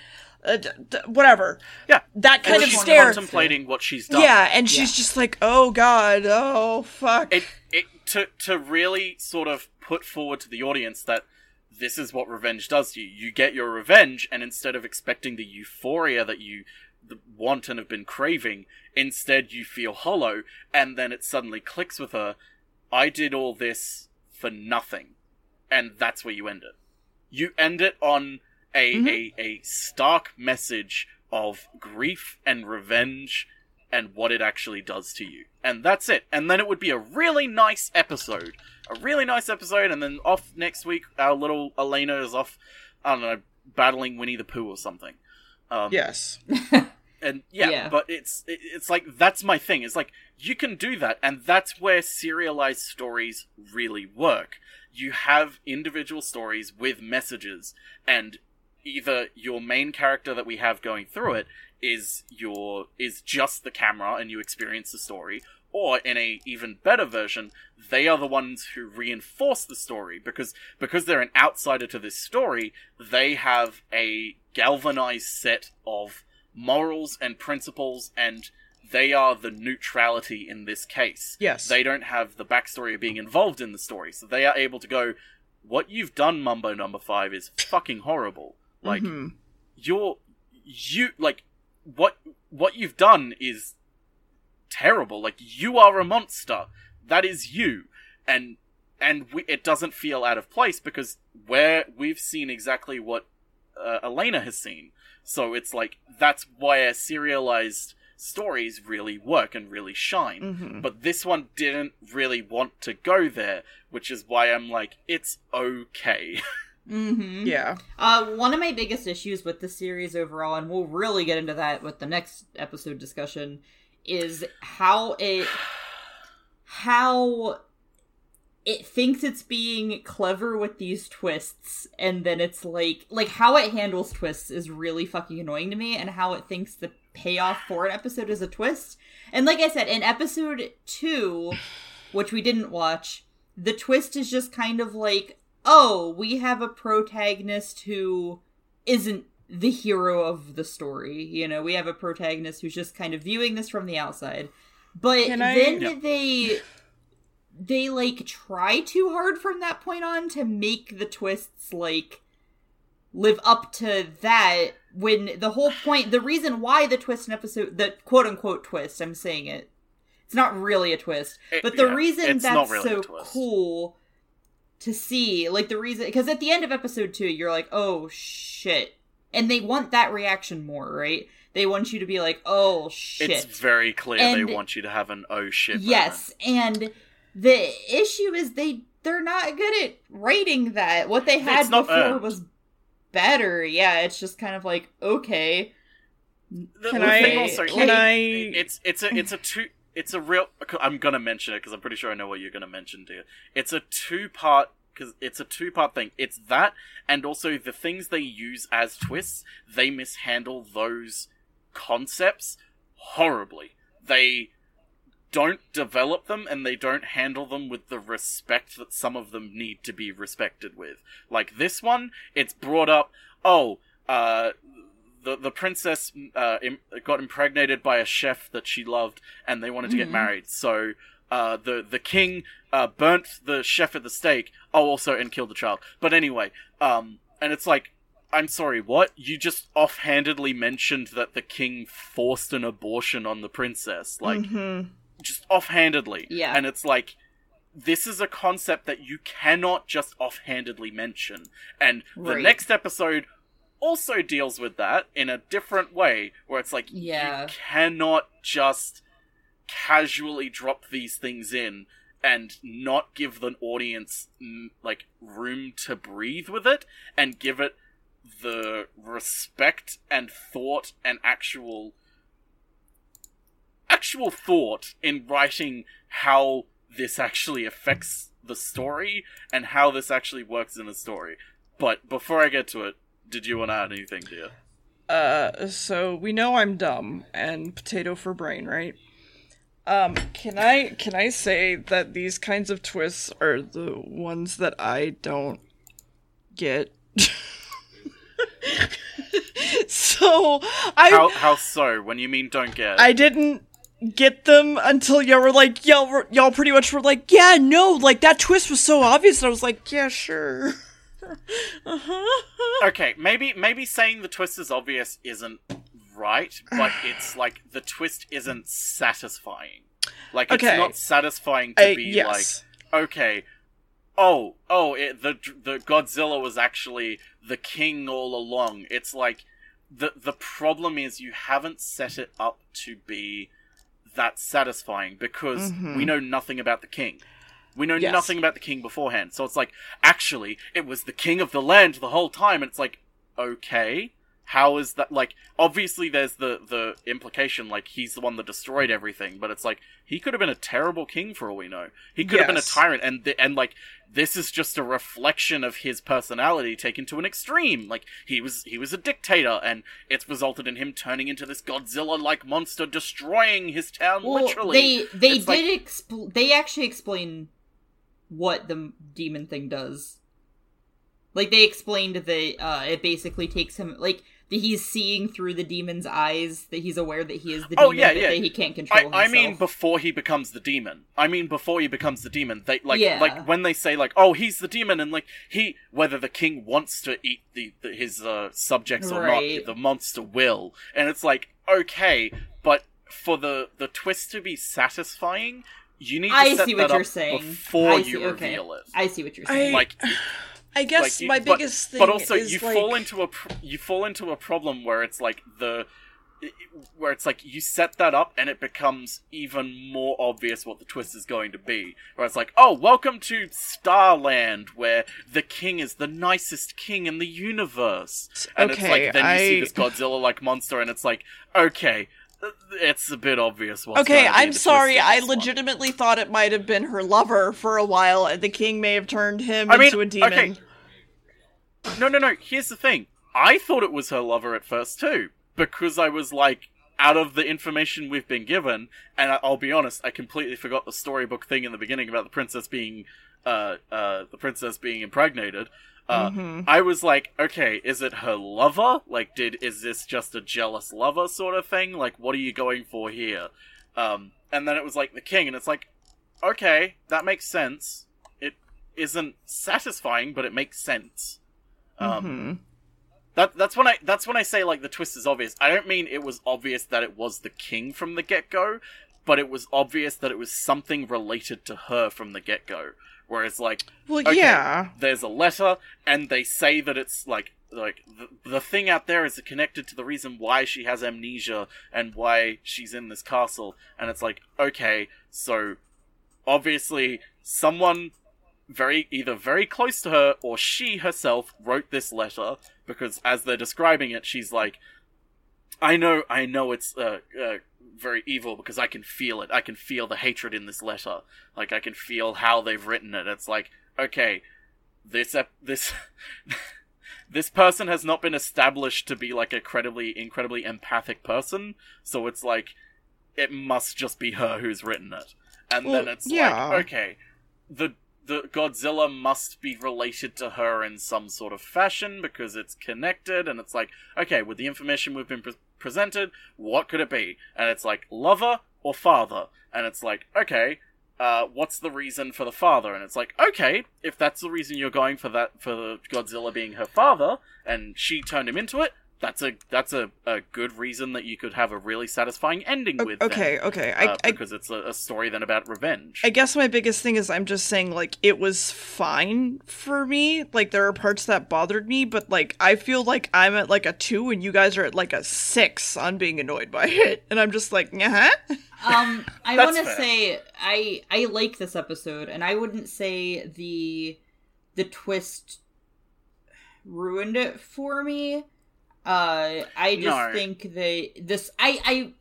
uh, d- d- whatever Yeah, that kind Or of she's stare contemplating what she's done. yeah and she's just like oh god oh fuck it it to to really sort of put forward to the audience that this is what revenge does to you. You get your revenge, and instead of expecting the euphoria that you want and have been craving, instead you feel hollow, and then it suddenly clicks with her. I did all this for nothing, and that's where you end it. You end it on a a, a stark message of grief and revenge and what it actually does to you. And that's it. And then it would be a really nice episode. A really nice episode, and then off next week, our little Elaina is off, I don't know, battling Winnie the Pooh or something. Um, yes and yeah, Yeah. but it's it's like that's my thing. It's like you can do that, and that's where serialized stories really work. You have individual stories with messages, and either your main character that we have going through it is your is just the camera, and you experience the story, or in a even better version, they are the ones who reinforce the story because because they're an outsider to this story, they have a galvanized set of morals and principles and they are the neutrality in this case. Yes. They don't have the backstory of being involved in the story, so they are able to go, What you've done, Mumbo number five, is fucking horrible. Like Mhm. you're you like what what you've done is terrible. Like you are a monster. That is you. And and we, it doesn't feel out of place because where we've seen exactly what uh, Elaina has seen. So it's like that's where serialized stories really work and really shine. Mhm. But this one didn't really want to go there, which is why I'm like, it's okay. Mm-hmm. yeah Uh, one of my biggest issues with the series overall, and we'll really get into that with the next episode discussion, is how it how it thinks it's being clever with these twists and then it's like like how it handles twists is really fucking annoying to me and how it thinks the payoff for an episode is a twist and like i said in episode 2 which we didn't watch the twist is just kind of like oh we have a protagonist who isn't the hero of the story you know? We have a protagonist who's just kind of viewing this from the outside. But Can I- then Yeah. they they like try too hard from that point on to make the twists like live up to that when the whole point the reason why the twist in episode the quote unquote twist i'm saying it it's not really a twist It- but the yeah, reason that's really so cool to see like the reason because at the end of episode two you're like oh shit and they want that reaction more right they want you to be like oh shit It's very clear And- they want you to have an oh shit. moment. Yes, and the issue is they they're not good at writing that. What they had before earned. was better. Yeah, it's just kind of like okay. The, Can the I- thing also, can I- It's it's a it's a two. It's a real. I'm gonna mention it because I'm pretty sure I know what you're gonna mention, Deer. It's a two part because it's a two part thing. It's that, and also the things they use as twists. They mishandle those concepts horribly. They don't develop them and they don't handle them with the respect that some of them need to be respected with. Like this one, it's brought up, oh, uh, the the princess uh, Im- got impregnated by a chef that she loved, and they wanted to get Mhm. married. So uh, the the king uh, burnt the chef at the stake. Oh, also and killed the child. But anyway, um, and it's like, I'm sorry, what? You just offhandedly mentioned that the king forced an abortion on the princess, like Mhm. just offhandedly. Yeah. and it's like. This is a concept that you cannot just offhandedly mention. And the next episode also deals with that in a different way, where it's like Yeah. you cannot just casually drop these things in and not give the audience mm, like room to breathe with it and give it the respect and thought and actual actual thought in writing how this actually affects the story and how this actually works in a story. But before I get to it, did you want to add anything, Deer? Uh, so we know I'm dumb and potato for brain, right? Um, can I can I say that these kinds of twists are the ones that I don't get? so I How how so? When you mean don't get? I didn't get them until y'all were like y'all were, y'all pretty much were like yeah no like that twist was so obvious and I was like yeah sure. uh-huh. okay, maybe maybe saying the twist is obvious isn't right, but it's like the twist isn't satisfying. Like it's not satisfying to I- be yes. like, okay, oh oh, it, the the Godzilla was actually the king all along. It's like the the problem is you haven't set it up to be that satisfying because Mhm. we know nothing about the king. We know Yes. nothing about the king beforehand. So it's like, actually, it was the king of the land the whole time. And it's like, okay, how is that? Like, obviously, there's the, the implication, like, he's the one that destroyed everything. But it's like, he could have been a terrible king for all we know. He could have been a tyrant. And, and like, this is just a reflection of his personality taken to an extreme. Like, he was, he was a dictator. And it's resulted in him turning into this Godzilla-like monster, destroying his town Well, literally. they they It's like- did expl- they actually explain what the demon thing does. Like they explained that uh, it basically takes him like that he's seeing through the demon's eyes that he's aware that he is the Oh, demon yeah, yeah. that he can't I, control I mean before he becomes the demon. I mean before he becomes the demon. They like Yeah. like when they say like oh he's the demon and like he whether the king wants to eat the, the his uh, subjects or Right. not the monster will. And it's like okay, but for the the twist to be satisfying, you need to I set see that what you're up saying. before I you see, okay. reveal it. I see what you're I- saying. Like I guess like, you- my but- biggest thing but also is you like, fall into a pr- you fall into a problem where it's like the where it's like you set that up and it becomes even more obvious what the twist is going to be where it's like oh welcome to starland where the king is the nicest king in the universe and it's like then you see this godzilla like monster and it's like okay it's a bit obvious what's Okay, I'm sorry. I this one. legitimately thought it might have been her lover for a while, and the king may have turned him I mean, into a demon. okay. No, no, no. Here's the thing. I thought it was her lover at first too, because I was like, out of the information we've been given, and I'll be honest, I completely forgot the storybook thing in the beginning about the princess being, uh, uh, the princess being impregnated. Uh, Mhm. I was like, okay, is it her lover? Like, did is this just a jealous lover sort of thing? Like, what are you going for here? Um, and then it was like the king, and it's like, okay, that makes sense. It isn't satisfying, but it makes sense. Um, Mhm. that that's when I that's when I say like the twist is obvious. I don't mean it was obvious that it was the king from the get go, but it was obvious that it was something related to her from the get go. Whereas like Well, okay, yeah. there's a letter and they say that it's like like the, the thing out there is connected to the reason why she has amnesia and why she's in this castle and it's like okay so obviously someone very either very close to her or she herself wrote this letter because as they're describing it, she's like, "I know, I know it's uh, uh, very evil because I can feel it. I can feel the hatred in this letter. Like I can feel how they've written it. It's like, okay, this ep- this." this person has not been established to be like a incredibly incredibly empathic person so it's like it must just be her who's written it and Well, then it's yeah. like okay the Godzilla must be related to her in some sort of fashion because it's connected and it's like okay with the information we've been pre- presented what could it be and it's like lover or father and it's like okay uh, what's the reason for the father? And it's like, okay, if that's the reason you're going for that for Godzilla being her father, and she turned him into it, that's a that's a, a good reason that you could have a really satisfying ending O- with. then, okay, okay. I, uh, I because it's a, a story then about revenge. I guess my biggest thing is I'm just saying like it was fine for me. Like there are parts that bothered me, but like I feel like I'm at like a two and you guys are at like a six on being annoyed by it, and I'm just like, yeah. Um, I want to say I I like this episode, and I wouldn't say the the twist ruined it for me. Uh, I just No. think they this I I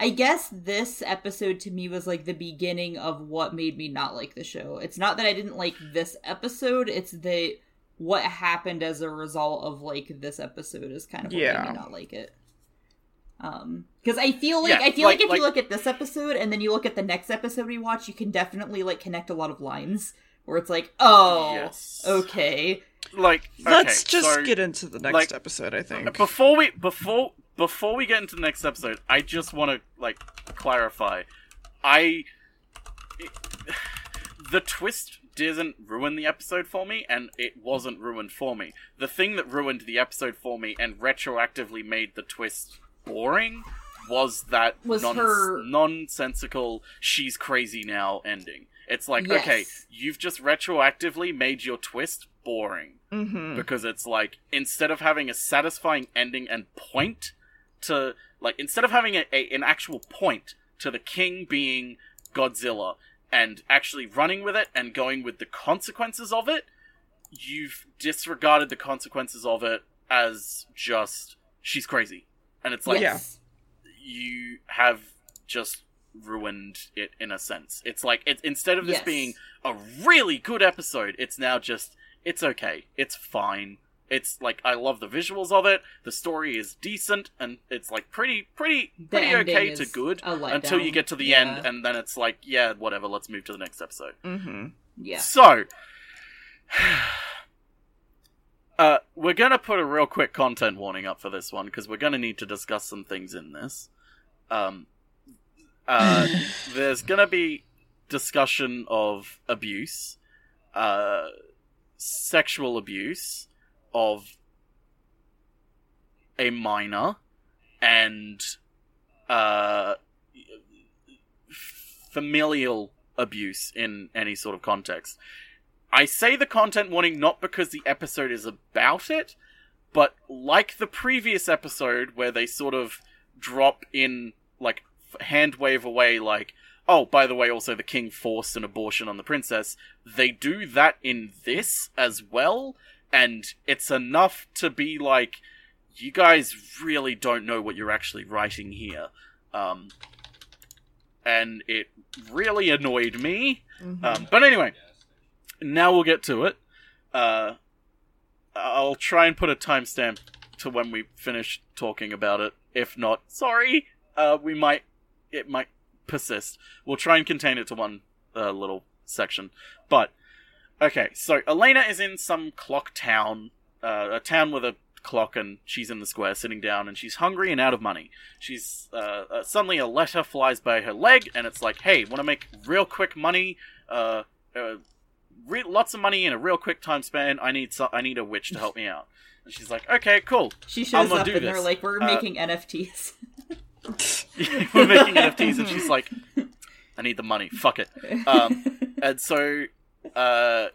I guess this episode to me was like the beginning of what made me not like the show. It's not that I didn't like this episode; it's the what happened as a result of like this episode is kind of what Yeah. made me not like it. Um, because I feel like Yeah, I feel like, like- if like- you look at this episode and then you look at the next episode we watch, you can definitely like connect a lot of lines where it's like, oh, Yes. okay, like, okay, Let's just so get into the next like, episode. I think. before we before before we get into the next episode, I just want to like clarify. I the twist didn't ruin the episode for me, and it wasn't ruined for me. The thing that ruined the episode for me and retroactively made the twist boring was that Was non- her- nonsensical "she's crazy now" ending. It's like, Yes. okay, you've just retroactively made your twist boring mm-hmm. because it's like instead of having a satisfying ending and point to like instead of having a, a, an actual point to the king being Godzilla and actually running with it and going with the consequences of it, you've disregarded the consequences of it as just she's crazy. And it's like yes. you have just ruined it in a sense. It's like it, instead of this Yes. being a really good episode, it's now just it's okay. It's fine. It's like I love the visuals of it. The story is decent and it's like pretty pretty pretty okay to good until you get to the Yeah. end and then it's like yeah, whatever, let's move to the next episode. Mm-hmm. yeah, So, uh, we're gonna put a real quick content warning up for this one because we're gonna need to discuss some things in this. Um, uh, there's gonna be discussion of abuse, uh, sexual abuse of a minor, and uh, familial abuse in any sort of context. I say the content warning not because the episode is about it, but like the previous episode where they sort of drop in, like, hand wave away, like, oh, by the way, also the king forced an abortion on the princess. They do that in this as well, and it's enough to be like, you guys really don't know what you're actually writing here. Um, and it really annoyed me. Mm-hmm. Um, but anyway, now we'll get to it. Uh, I'll try and put a timestamp to when we finish talking about it. If not, sorry, uh, we might it might persist. We'll try and contain it to one uh, little section. But okay, so Elaina is in some clock town, uh, a town with a clock, and she's in the square sitting down, and she's hungry and out of money. She's uh, uh, suddenly a letter flies by her leg, and it's like, "Hey, want to make real quick money? Uh, uh, re- lots of money in a real quick time span. I need so- I need a witch to help me out." And she's like, "Okay, cool. she shows up and they're like, we're making NFTs. We're making NFTs," and she's like, "I need the money. Fuck it." Um, and so, uh,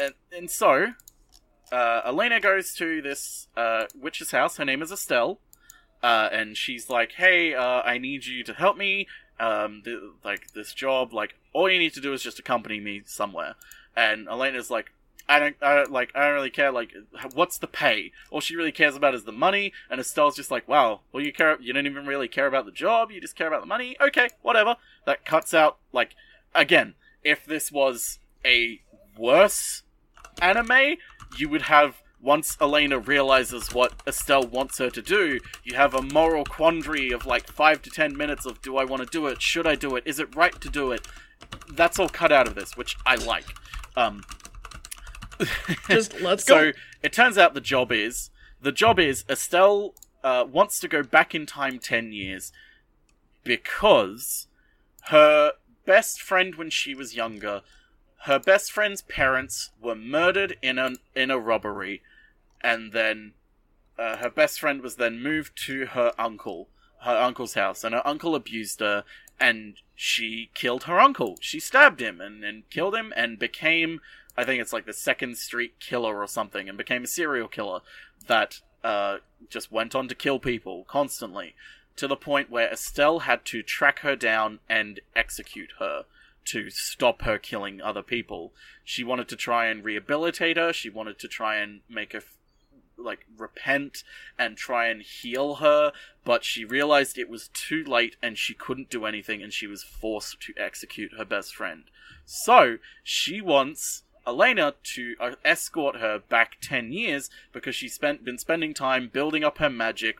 and, and so, uh, Elaina goes to this uh, witch's house. Her name is Estelle, uh, and she's like, "Hey, uh, I need you to help me. Um, th- like this job. Like all you need to do is just accompany me somewhere." And Elaina's like, I don't, I don't like. I don't really care. Like, what's the pay? All she really cares about is the money. And Estelle's just like, wow. Well, you care. You don't even really care about the job. You just care about the money. Okay, whatever. That cuts out. Like, again, if this was a worse anime, you would have once Elaina realizes what Estelle wants her to do, you have a moral quandary of like five to ten minutes of do I want to do it? Should I do it? Is it right to do it? That's all cut out of this, which I like. Um, Just let's so go. it turns out the job is the job is Estelle uh, wants to go back in time ten years because her best friend when she was younger, her best friend's parents were murdered in a in a robbery, and then uh, her best friend was then moved to her uncle, her uncle's house, and her uncle abused her, and she killed her uncle. She stabbed him and, and killed him, and became, I think it's like the Second Street Killer or something, and became a serial killer that uh, just went on to kill people constantly, to the point where Estelle had to track her down and execute her to stop her killing other people. She wanted to try and rehabilitate her. She wanted to try and make her f- like repent and try and heal her, but she realized it was too late and she couldn't do anything and she was forced to execute her best friend. So, she wants Elaina to uh, escort her back 10 years because she's spent been spending time building up her magic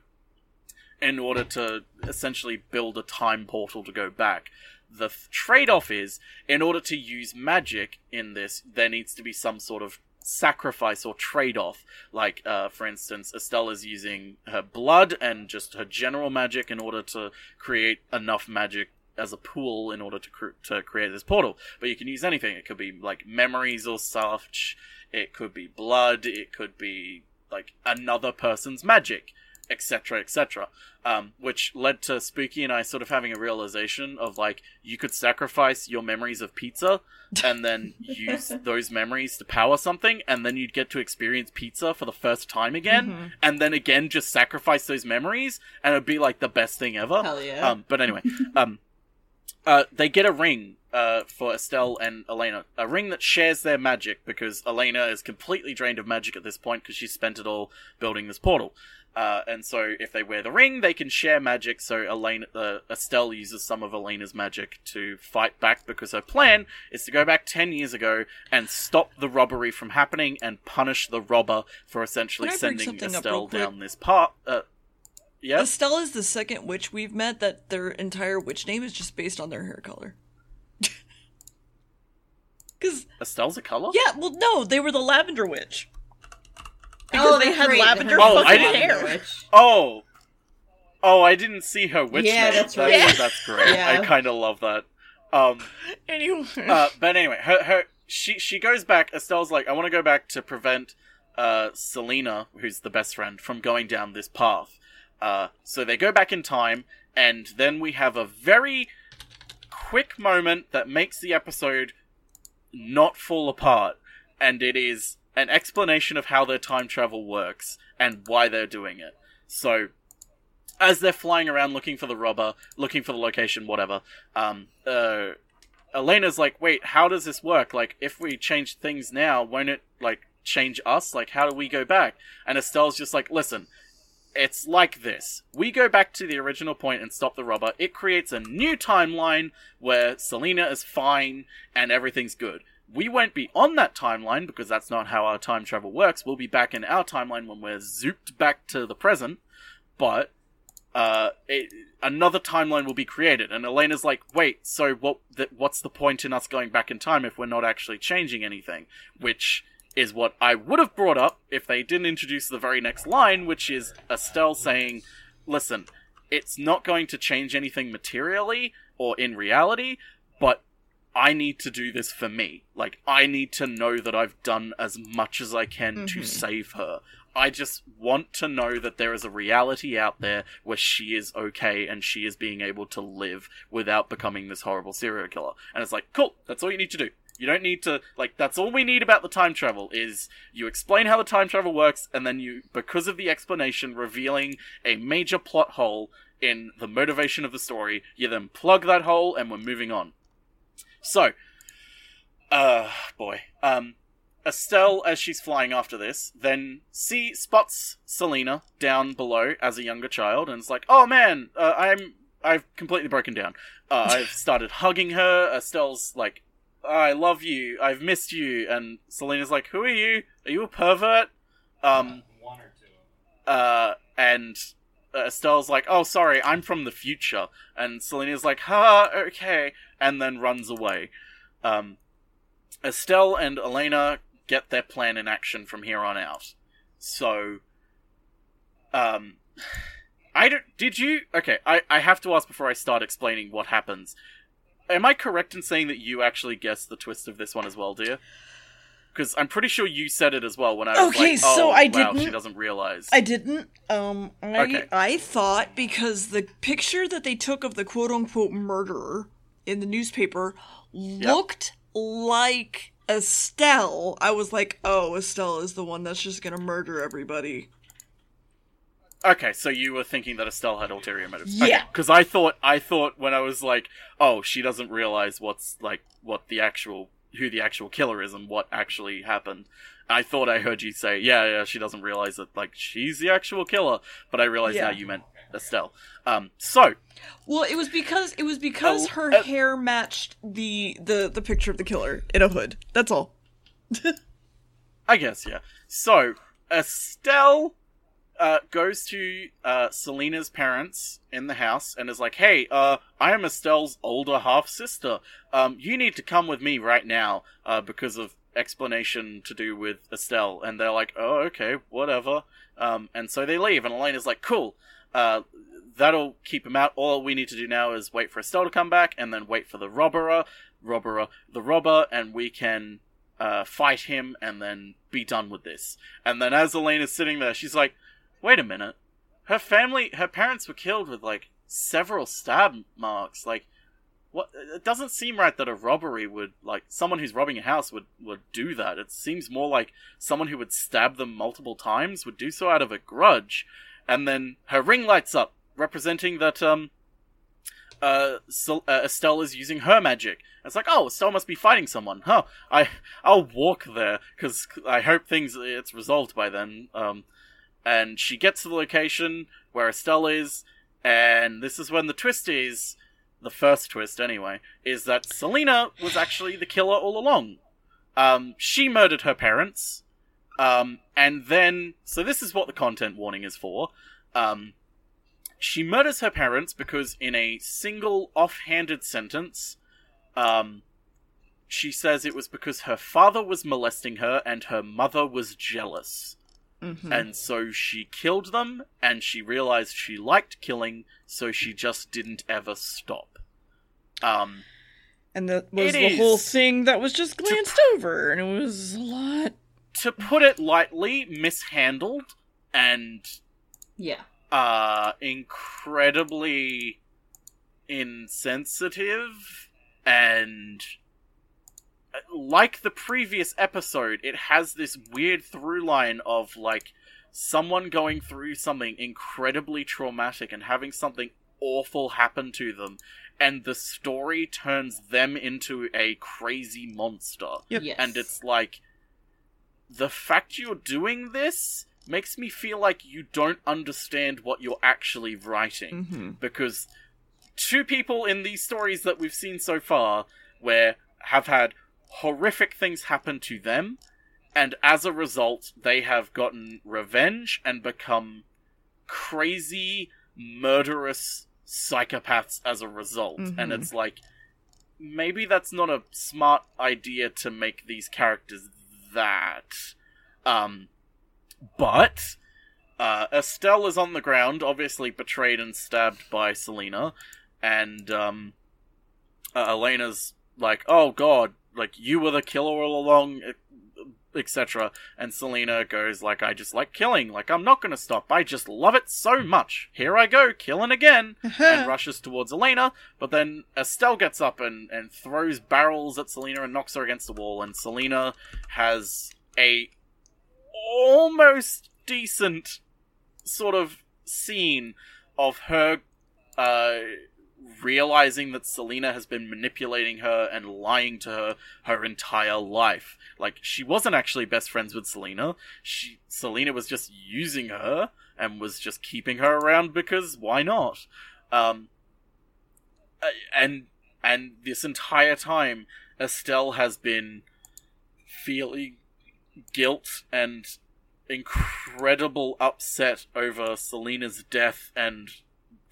in order to essentially build a time portal to go back. The th- trade off is, in order to use magic in this, there needs to be some sort of sacrifice or trade off. Like, uh, for instance, Estelle is using her blood and just her general magic in order to create enough magic as a pool in order to cr- to create this portal. But you can use anything. It could be like memories or such. It could be blood. It could be like another person's magic etc., etc. Um, which led to Spooky and I sort of having a realization of like you could sacrifice your memories of pizza and then use those memories to power something, and then you'd get to experience pizza for the first time again, Mm-hmm. and then again just sacrifice those memories, and it'd be like the best thing ever. Hell yeah. Um, but anyway, um, uh, they get a ring uh, for Estelle and Elaina. A ring that shares their magic because Elaina is completely drained of magic at this point because she spent it all building this portal. Uh, and so if they wear the ring, they can share magic. So Elaina, uh, Estelle uses some of Elaina's magic to fight back because her plan is to go back 10 years ago and stop the robbery from happening and punish the robber for essentially Can I bring sending Estelle down this path. Uh, yeah? Estelle is the second witch we've met that their entire witch name is just based on their hair color. Because Estelle's a color? yeah, well, no, they were the lavender witch. oh, Because they had right, lavender her Oh, I fucking didn't- hair. Witch. Oh, oh, I didn't see her witch Yeah, name. that's right. That's, that's great. Yeah. I kind of love that. Um, Anyway, uh, but anyway, her, her she she goes back. Estelle's like, I want to go back to prevent uh, Selena, who's the best friend, from going down this path. Uh, so they go back in time, and then we have a very quick moment that makes the episode not fall apart, and it is an explanation of how their time travel works and why they're doing it. So, as they're flying around looking for the robber, looking for the location, whatever, um, uh, Elaina's like, wait, how does this work? Like, if we change things now, won't it, like, change us? Like, how do we go back? And Estelle's just like, listen, it's like this. We go back to the original point and stop the robber. It creates a new timeline where Selena is fine and everything's good. We won't be on that timeline because that's not how our time travel works. We'll be back in our timeline when we're zooped back to the present. But uh, it, another timeline will be created. And Elaina's like, wait, so what? Th- what's the point in us going back in time if we're not actually changing anything? Which is what I would have brought up if they didn't introduce the very next line, which is Estelle saying, listen, it's not going to change anything materially or in reality, but I need to do this for me. Like, I need to know that I've done as much as I can to Mhm. save her. I just want to know that there is a reality out there where she is okay and she is being able to live without becoming this horrible serial killer. And it's like, cool, that's all you need to do. You don't need to, like, that's all we need about the time travel is you explain how the time travel works, and then you, because of the explanation revealing a major plot hole in the motivation of the story, you then plug that hole and we're moving on. So, uh, boy, um, Estelle, as she's flying after this, then see spots Selena down below as a younger child, and it's like, "Oh man, uh, I'm I've completely broken down. Uh, I've started hugging her. Estelle's like, I love you. I've missed you." And Selena's like, "Who are you? Are you a pervert?" Um, One or two. uh, and uh, Estelle's like, "Oh, sorry, I'm from the future," and Selena's like, "Ha, okay," and then runs away. Um, Estelle and Elaina get their plan in action from here on out. So, um, I don't. Did you? Okay, I I have to ask before I start explaining what happens. Am I correct in saying that you actually guessed the twist of this one as well, Deer? Because I'm pretty sure you said it as well when I was Okay, like, so "Oh, I wow, didn't- she doesn't realize." I didn't. Um, I Okay. I thought because the picture that they took of the quote unquote murderer in the newspaper looked like Estelle. I was like, oh, Estelle is the one that's just gonna murder everybody. Okay, so you were thinking that Estelle had ulterior motives. Yeah. Because I thought I thought when I was like, oh, she doesn't realize what's like what the actual who the actual killer is and what actually happened. I thought I heard you say, yeah, yeah, she doesn't realize that like she's the actual killer, but I realized Yeah. now you meant Estelle. Um, so Well, it was because it was because Oh, her uh- hair matched the the the picture of the killer in a hood. That's all. I guess yeah. So Estelle uh, goes to uh, Selena's parents in the house and is like, "Hey, uh, I am Estelle's older half sister. Um, you need to come with me right now uh, because of explanation to do with Estelle." And they're like, "Oh, okay, whatever." Um, and so they leave, and Elaina's like, "Cool." Uh, that'll keep him out. All we need to do now is wait for Estelle to come back, and then wait for the robber, robber, the robber, and we can uh, fight him and then be done with this. And then as Elaina's sitting there, she's like, wait a minute. Her family, her parents were killed with like several stab marks. Like, what? It doesn't seem right that a robbery would, like, someone who's robbing a house would, would do that. It seems more like someone who would stab them multiple times would do so out of a grudge. And then her ring lights up, representing that, um, uh, uh, Estelle is using her magic. It's like, oh, Estelle must be fighting someone. Huh? I I'll walk there because I hope things it's resolved by then. Um, and she gets to the location where Estelle is, and this is when the twist is. The first twist, anyway, is that Selena was actually the killer all along. Um, she murdered her parents, um, and then so this is what the content warning is for. Um, she murders her parents because, in a single offhanded sentence, um, she says it was because her father was molesting her and her mother was jealous. Mm-hmm. And so she killed them, and she realized she liked killing, so she just didn't ever stop. Um, And that was the whole thing that was just glanced over, and it was a lot. to put it lightly, mishandled and Yeah. uh incredibly insensitive and like the previous episode it has this weird through line of like someone going through something incredibly traumatic and having something awful happen to them and the story turns them into a crazy monster Yep. Yes. and it's like the fact you're doing this makes me feel like you don't understand what you're actually writing Mm-hmm. because two people in these stories that we've seen so far where have had horrific things happen to them and as a result they have gotten revenge and become crazy murderous psychopaths as a result and Mhm. it's like maybe that's not a smart idea to make these characters that um but uh, Estelle is on the ground, obviously betrayed and stabbed by Selena, and um, uh, Elaina's like, "Oh God, like you were the killer all along," etc. And Selena goes like, "I just like killing. Like I'm not gonna stop. I just love it so much. Here I go, killing again." and rushes towards Elaina, but then Estelle gets up and, and throws barrels at Selena and knocks her against the wall, and Selena has a almost decent sort of scene of her uh, realizing that Selena has been manipulating her and lying to her her entire life. Like she wasn't actually best friends with Selena. She Selena was just using her and was just keeping her around because why not? Um, uh, and and this entire time, Estelle has been feeling guilt and incredible upset over Selena's death and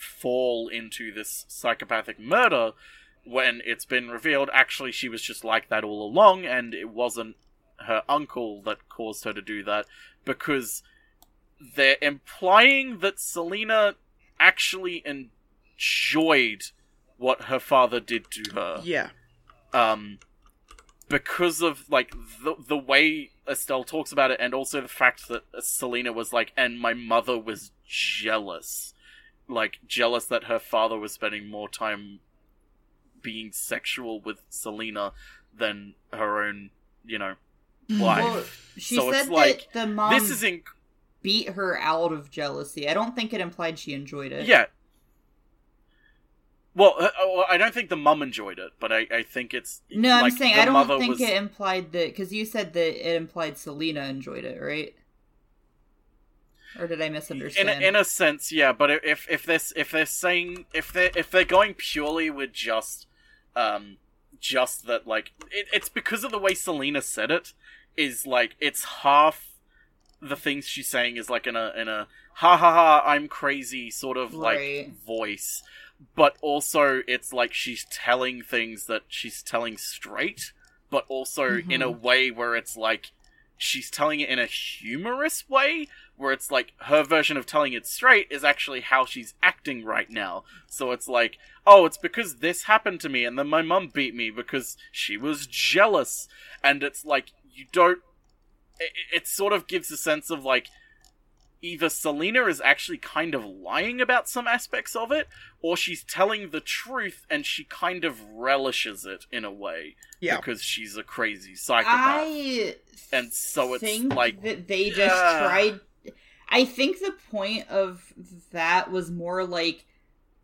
fall into this psychopathic murder when it's been revealed actually she was just like that all along and it wasn't her uncle that caused her to do that because they're implying that Selena actually enjoyed what her father did to her Yeah. um because of like the the way Estelle talks about it and also the fact that Selena was like and my mother was jealous like jealous that her father was spending more time being sexual with Selena than her own you know life Well, she So said like, that the mom this is in beat her out of jealousy. I don't think it implied she enjoyed it. yeah well, uh, uh, I don't think the mum enjoyed it, but I, I think it's No, I'm saying the I don't think was- it implied that because you said that it implied Selena enjoyed it, right? Or did I misunderstand? a, in a sense, yeah. But if if they're if they're saying if they if they're going purely with just um just that like it, it's because of the way Selena said it is like it's half the things she's saying is like in a in a ha ha ha I'm crazy sort of like voice, but also it's like she's telling things that she's telling straight, but also in a way where it's like she's telling it in a humorous way where it's like her version of telling it straight is actually how she's acting right now. So it's like, oh, it's because this happened to me and then my mum beat me because she was jealous. And it's like, you don't. It, it sort of gives a sense of like, either Selena is actually kind of lying about some aspects of it, or she's telling the truth and she kind of relishes it in a way. Yeah. Because she's a crazy psychopath. I And so it's think like that they just yeah. tried. I think the point of that was more like,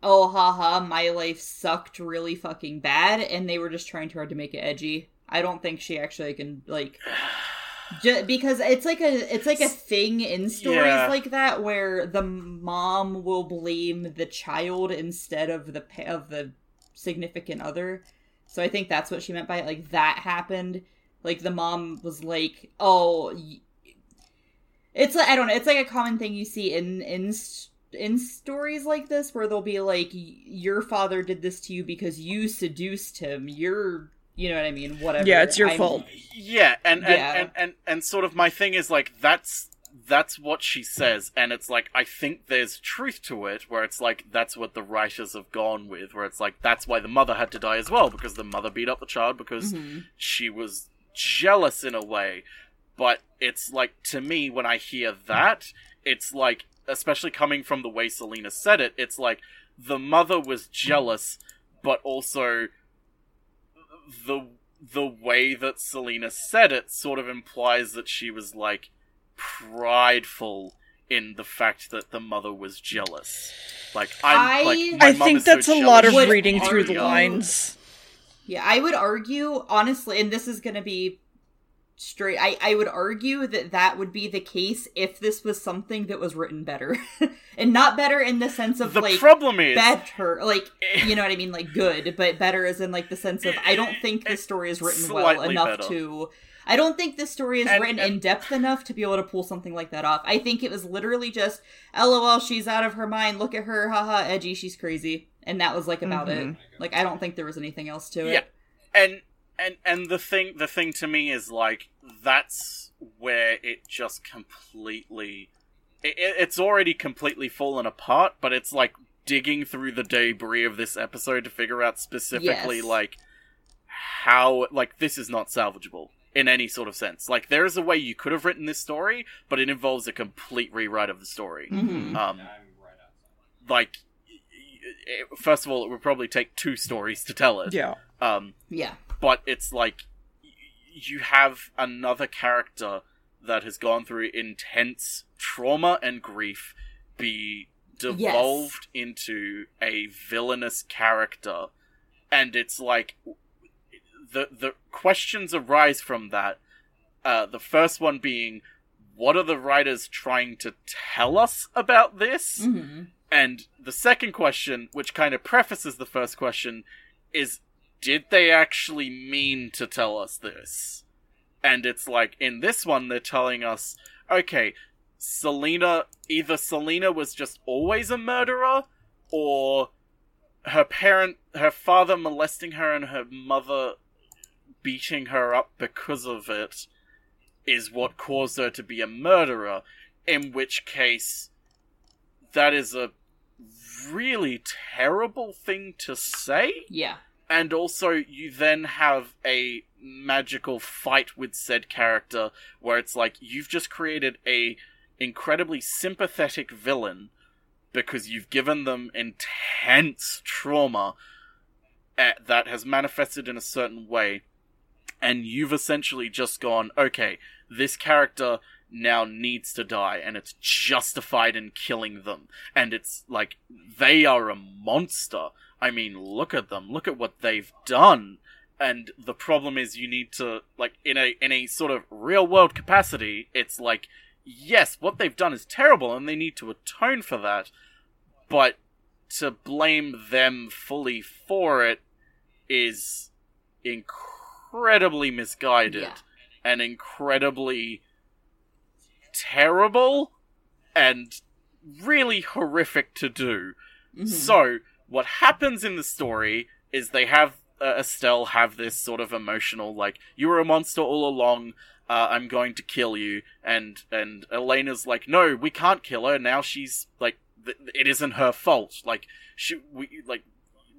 oh, haha, my life sucked really fucking bad, and they were just trying too hard to make it edgy. I don't think she actually can like. Ju- because it's like a it's like a thing in stories Yeah. like that where the mom will blame the child instead of the of the significant other. So I think that's what she meant by it. Like that happened. Like the mom was like, "Oh, it's like I don't know. It's like a common thing you see in in in stories like this where they'll be like, "Your father did this to you because you seduced him. You're, you know what I mean? Whatever. Yeah, it's your I'm- fault. Yeah, and and, Yeah. and and and sort of my thing is like that's that's what she says, and it's like I think there's truth to it, where it's like that's what the writers have gone with, where it's like that's why the mother had to die as well because the mother beat up the child because Mhm. she was jealous in a way. But it's like to me when I hear that, it's like especially coming from the way Selena said it, it's like the mother was jealous, but also the the way that Selena said it sort of implies that she was like prideful in the fact that the mother was jealous. Like I'm I- like I think is so that's a lot of jealous, Would she reading through the lines. Yeah, I would argue honestly, and this is going to be straight. I I would argue that that would be the case if this was something that was written better, and not better in the sense of The like problem is better, like you know what I mean, like good, but better as in like the sense of I don't think the story is written well enough better. to. I don't think the story is And- written and- in depth enough to be able to pull something like that off. I think it was literally just, "LOL, she's out of her mind. Look at her, haha, edgy, she's crazy," and that was like about it. Mhm. Like I don't think there was anything else to it. Yeah. and and and the thing the thing to me is like that's where it just completely it, it's already completely fallen apart but it's like digging through the debris of this episode to figure out specifically Yes. like how like this is not salvageable in any sort of sense like there is a way you could have written this story but it involves a complete rewrite of the story Mhm. um Yeah, I'm right outside. like it, first of all it would probably take two stories to tell it Yeah. um Yeah. But it's like you have another character that has gone through intense trauma and grief be devolved into a villainous character. And it's like the the questions arise from that. Uh the first one being what are the writers trying to tell us about this? Hmm and the second question which kind of prefaces the first question is did they actually mean to tell us this and it's like in this one they're telling us okay selena either selena was just always a murderer or her parent her father molesting her and her mother beating her up because of it is what caused her to be a murderer in which case that is a really terrible thing to say Yeah. And also you then have a magical fight with said character where it's like you've just created a incredibly sympathetic villain because you've given them intense trauma eh, that has manifested in a certain way. And you've essentially just gone okay this character now needs to die and it's justified in killing them. And it's like they are a monster. I mean look at them. Look at what they've done. And the problem is you need to like in a in a sort of real world capacity it's like yes what they've done is terrible and they need to atone for that. But to blame them fully for it is incredibly misguided Yeah. and incredibly terrible and really horrific to do. Mhm. So, what happens in the story is they have uh, Estelle have this sort of emotional, like, you were a monster all along, uh, I'm going to kill you. And, and Elaina's like, no, we can't kill her. Now she's, like, th- it isn't her fault. Like, she, we, like,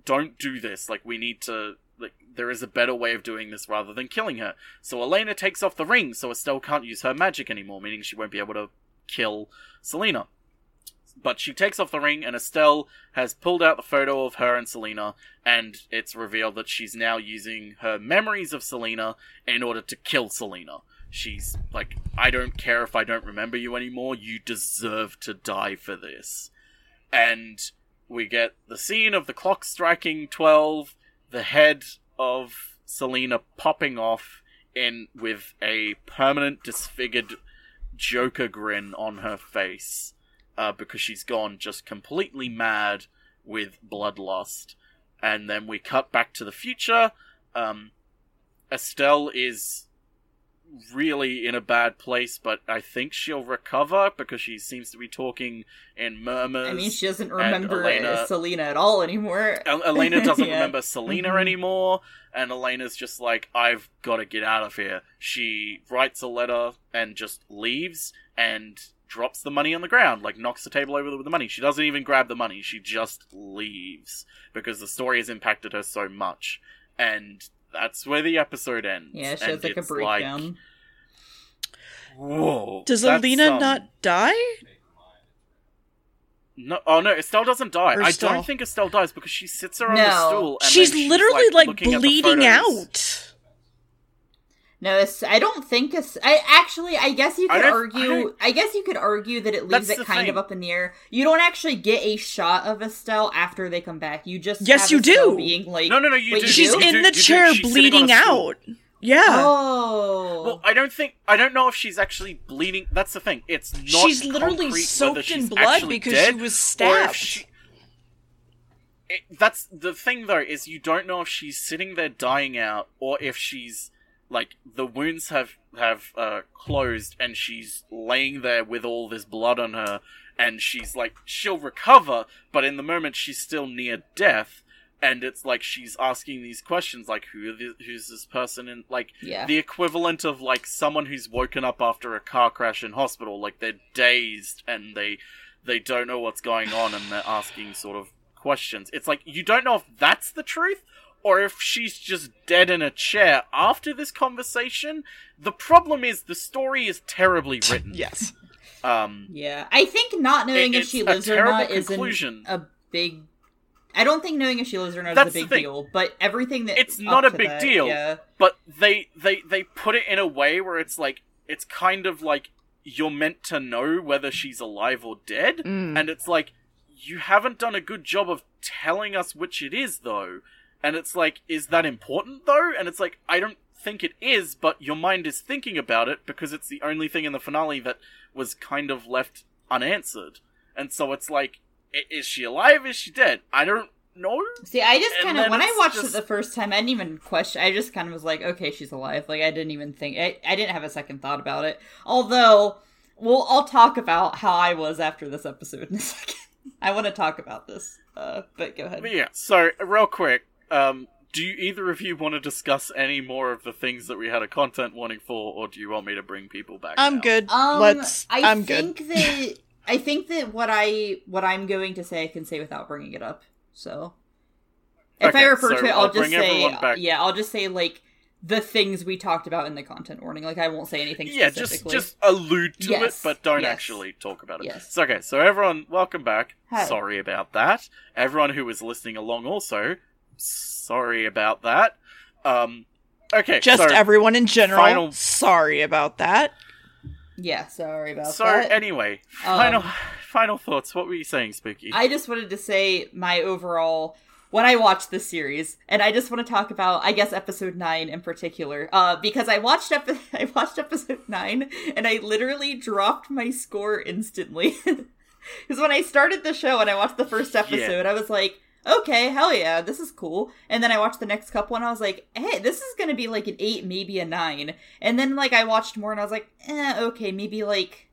don't do this. Like, we need to, there is a better way of doing this rather than killing her. So Elaina takes off the ring so Estelle can't use her magic anymore, meaning she won't be able to kill Selena. But she takes off the ring, and Estelle has pulled out the photo of her and Selena, and it's revealed that she's now using her memories of Selena in order to kill Selena. She's like, I don't care if I don't remember you anymore, you deserve to die for this. And we get the scene of the clock striking 12, the head of Selena popping off in with a permanent disfigured Joker grin on her face uh, because she's gone just completely mad with bloodlust. And then we cut back to the future. Um, Estelle is really in a bad place, but I think she'll recover because she seems to be talking in murmurs. I mean, she doesn't remember Elaina- Selena at all anymore. El- Elaina doesn't Yeah. remember Selena Mhm. anymore, and Elaina's just like, I've got to get out of here. She writes a letter and just leaves and drops the money on the ground, like knocks the table over with the money. She doesn't even grab the money, she just leaves because the story has impacted her so much. And that's where the episode ends. Yeah, she And has like a it's breakdown. whoa. Does Alina um, not die? No, oh no, Estelle doesn't die. Or I Estelle? don't think Estelle dies because she sits her on No. the stool. And She's then she's, literally like, looking bleeding out. No, it's, I don't think it's. I actually, I guess you could don't- I argue. I, guess you could argue that it leaves it the kind of up in the air. You don't actually get a shot of Estelle after they come back. You just Yes, have you Estelle do. Being like, No, no, no, you Wait, do. She's you in do, the do. chair She's sitting on bleeding out. Yeah. oh, Well, I don't think I don't know if she's actually bleeding. That's the thing. It's not. she's literally soaked whether in blood because dead she was stabbed. she- It, that's the thing, though, is you don't know if she's sitting there dying out or if she's like the wounds have have uh, closed and she's laying there with all this blood on her, and she's like she'll recover, but in the moment she's still near death. And it's like she's asking these questions, like who who's this person, and like yeah. the equivalent of like someone who's woken up after a car crash in hospital like they're dazed and they they don't know what's going on and they're asking sort of questions it's like you don't know if that's the truth or if she's just dead in a chair after this conversation the problem is the story is terribly written yes. um Yeah, I think not knowing It- if she lives or terrible not isn't a big. I don't think knowing if she lives or not That's is a big deal, but everything that It's not a big that, deal. Yeah, but they they they put it in a way where it's like it's kind of like you're meant to know whether she's alive or dead Mm. and it's like you haven't done a good job of telling us which it is, though. And it's like, is that important, though? And it's like, I don't think it is, but your mind is thinking about it because it's the only thing in the finale that was kind of left unanswered. And so it's like, is she alive? Is she dead? I don't know. See, I just kind of when I watched just- it the first time, I didn't even question. I just kind of was like, okay, she's alive. Like I didn't even think. I, I didn't have a second thought about it. Although, well, I'll talk about how I was after this episode in a second. I want to talk about this, uh, but go ahead. But yeah, so real quick, um, do you, either of you want to discuss any more of the things that we had a content warning for, or do you want me to bring people back? I'm now? good. Um, Let's. I I'm good. think that I think that what I what I'm going to say I can say without bringing it up. So if I refer so to it, I'll I'll, just say back. yeah, I'll just say like the things we talked about in the content warning. Like I won't say anything Yeah, just just allude to Yes, it, but don't yes. actually talk about it. Yes. So okay, so everyone, welcome back. Hi. Sorry about that. Everyone who was listening along, also, sorry about that. Um, okay, Just so, everyone in general. final- Sorry about that. yeah, sorry about so that. So anyway, Um, final final thoughts. What were you saying, Spooky? I just wanted to say my overall when I watched this series, and I just want to talk about, I guess, episode nine in particular, uh, because I watched epi- I watched episode nine, and I literally dropped my score instantly. Because when I started the show and I watched the first episode, I was like, okay, hell yeah, this is cool. And then I watched the next couple, and I was like, hey, this is gonna be like an eight, maybe a nine. And then like I watched more, and I was like, eh, okay, maybe like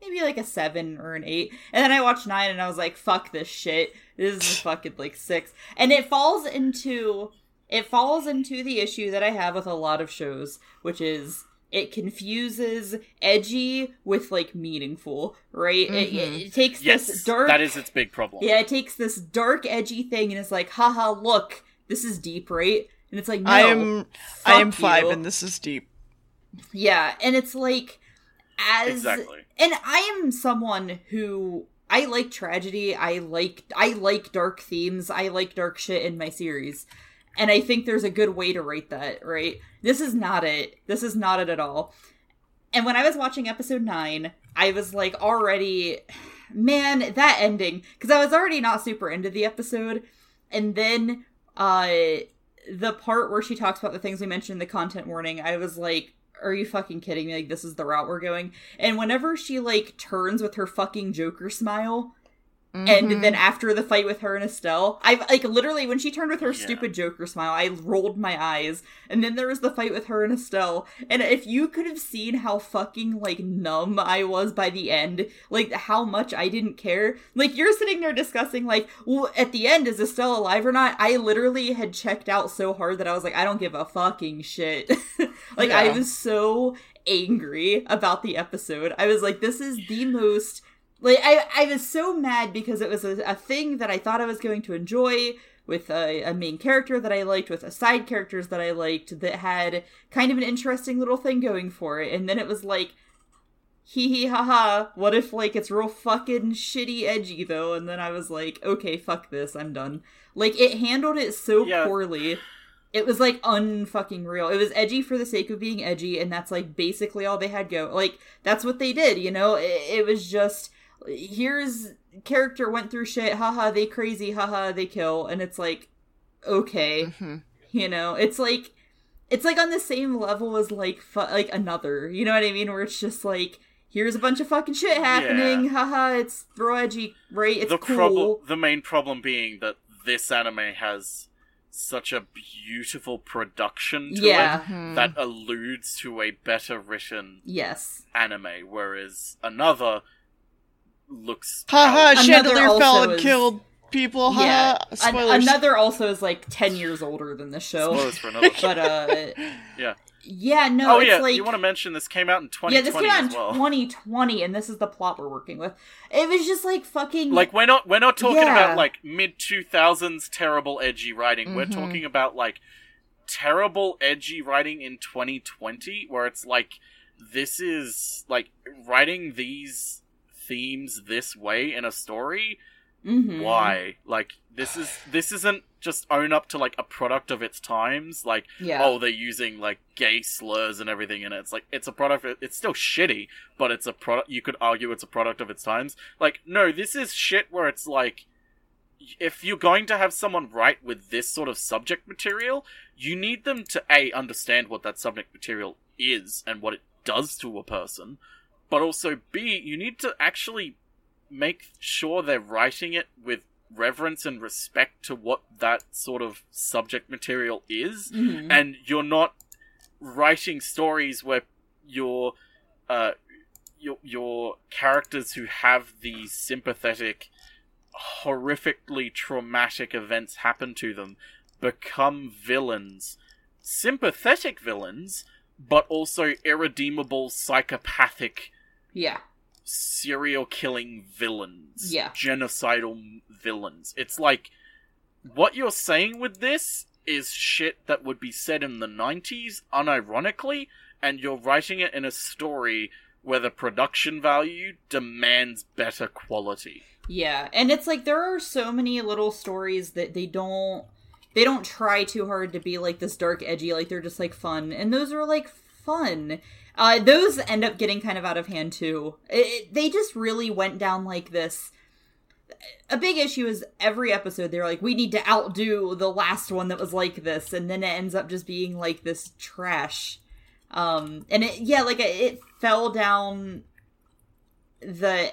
maybe like a seven or an eight. And then I watched nine and I was like, fuck this shit. This is fucking like six. And it falls into it falls into the issue that I have with a lot of shows, which is it confuses edgy with like meaningful, right? It, it, mm-hmm. it takes yes, this dark that is its big problem. Yeah, it takes this dark edgy thing and it's like, haha, look, this is deep, right? And it's like, no, I am. I am fuck five, you. and this is deep. Yeah, and it's like as Exactly. and I am someone who I like tragedy. I like I like dark themes. I like dark shit in my series. And I think there's a good way to write that, right? This is not it. This is not it at all. And when I was watching episode 9, I was like already man, that ending cuz I was already not super into the episode. And then uh the part where she talks about the things we mentioned in the content warning, I was like, are you fucking kidding me? Like, this is the route we're going. And whenever she, like, turns with her fucking Joker smile, Mm-hmm. and then after the fight with her and Estelle, I like literally when she turned with her Yeah. stupid Joker smile, I rolled my eyes. And then there was the fight with her and Estelle, and if you could have seen how fucking like numb I was by the end, like how much I didn't care. Like you're sitting there discussing like, well, at the end is Estelle alive or not? I literally had checked out so hard that I was like, I don't give a fucking shit. like I was so angry about the episode. I was like, this is the most like I, I was so mad because it was a, a thing that I thought I was going to enjoy with a, a main character that I liked, with a side characters that I liked that had kind of an interesting little thing going for it, and then it was like, hee hee ha ha. What if like it's real fucking shitty edgy though? And then I was like, okay, fuck this, I'm done. Like it handled it so Yeah. poorly. It was like unfucking real. It was edgy for the sake of being edgy, and that's like basically all they had go. Like that's what they did, you know. It, it was just here's character went through shit, haha, they crazy, haha, they kill, and it's like okay, Mhm. you know, it's like it's like on the same level as like fu- like another, you know what I mean? Where it's just like here's a bunch of fucking shit happening, haha, it's throw edgy, right? It's the cool. problem, the main problem being that this anime has such a beautiful production to Yeah. it Mhm. that alludes to a better written Yes. anime, whereas another looks Haha, Another chandelier fell and is- killed people. yeah. Haha. An- another also is like 10 years older than the show. spoilers for another. But uh Yeah. yeah, no, oh it's yeah, like you want to mention this came out in twenty, Yeah, this came out in well. 2020 and this is the plot we're working with. It was just like fucking Like we're not we're not talking Yeah. about like mid 2000s terrible edgy writing. We're Mhm. talking about like terrible edgy writing in 2020 where it's like this is like writing these themes this way in a story? Mhm. why? Like this is this isn't just own up to like a product of its times. Like Yeah. oh they're using like gay slurs and everything in it. It's like it's a product it's still shitty but it's a product you could argue it's a product of its times. Like no this is shit where it's like if you're going to have someone write with this sort of subject material you need them to a understand what that subject material is and what it does to a person but also b you need to actually make sure they're writing it with reverence and respect to what that sort of subject material is Mhm. and you're not writing stories where your uh your your characters who have these sympathetic horrifically traumatic events happen to them become villains sympathetic villains but also irredeemable psychopathic yeah. serial killing villains. Yeah. Genocidal villains. It's like what you're saying with this is shit that would be said in the 90s unironically and you're writing it in a story where the production value demands better quality. Yeah, and it's like there are so many little stories that they don't they don't try too hard to be like this dark edgy like they're just like fun and those are like fun. Uh those end up getting kind of out of hand too. It, it- they just really went down like this a big issue is every episode they're like we need to outdo the last one that was like this and then it ends up just being like this trash um and it yeah like it, fell down the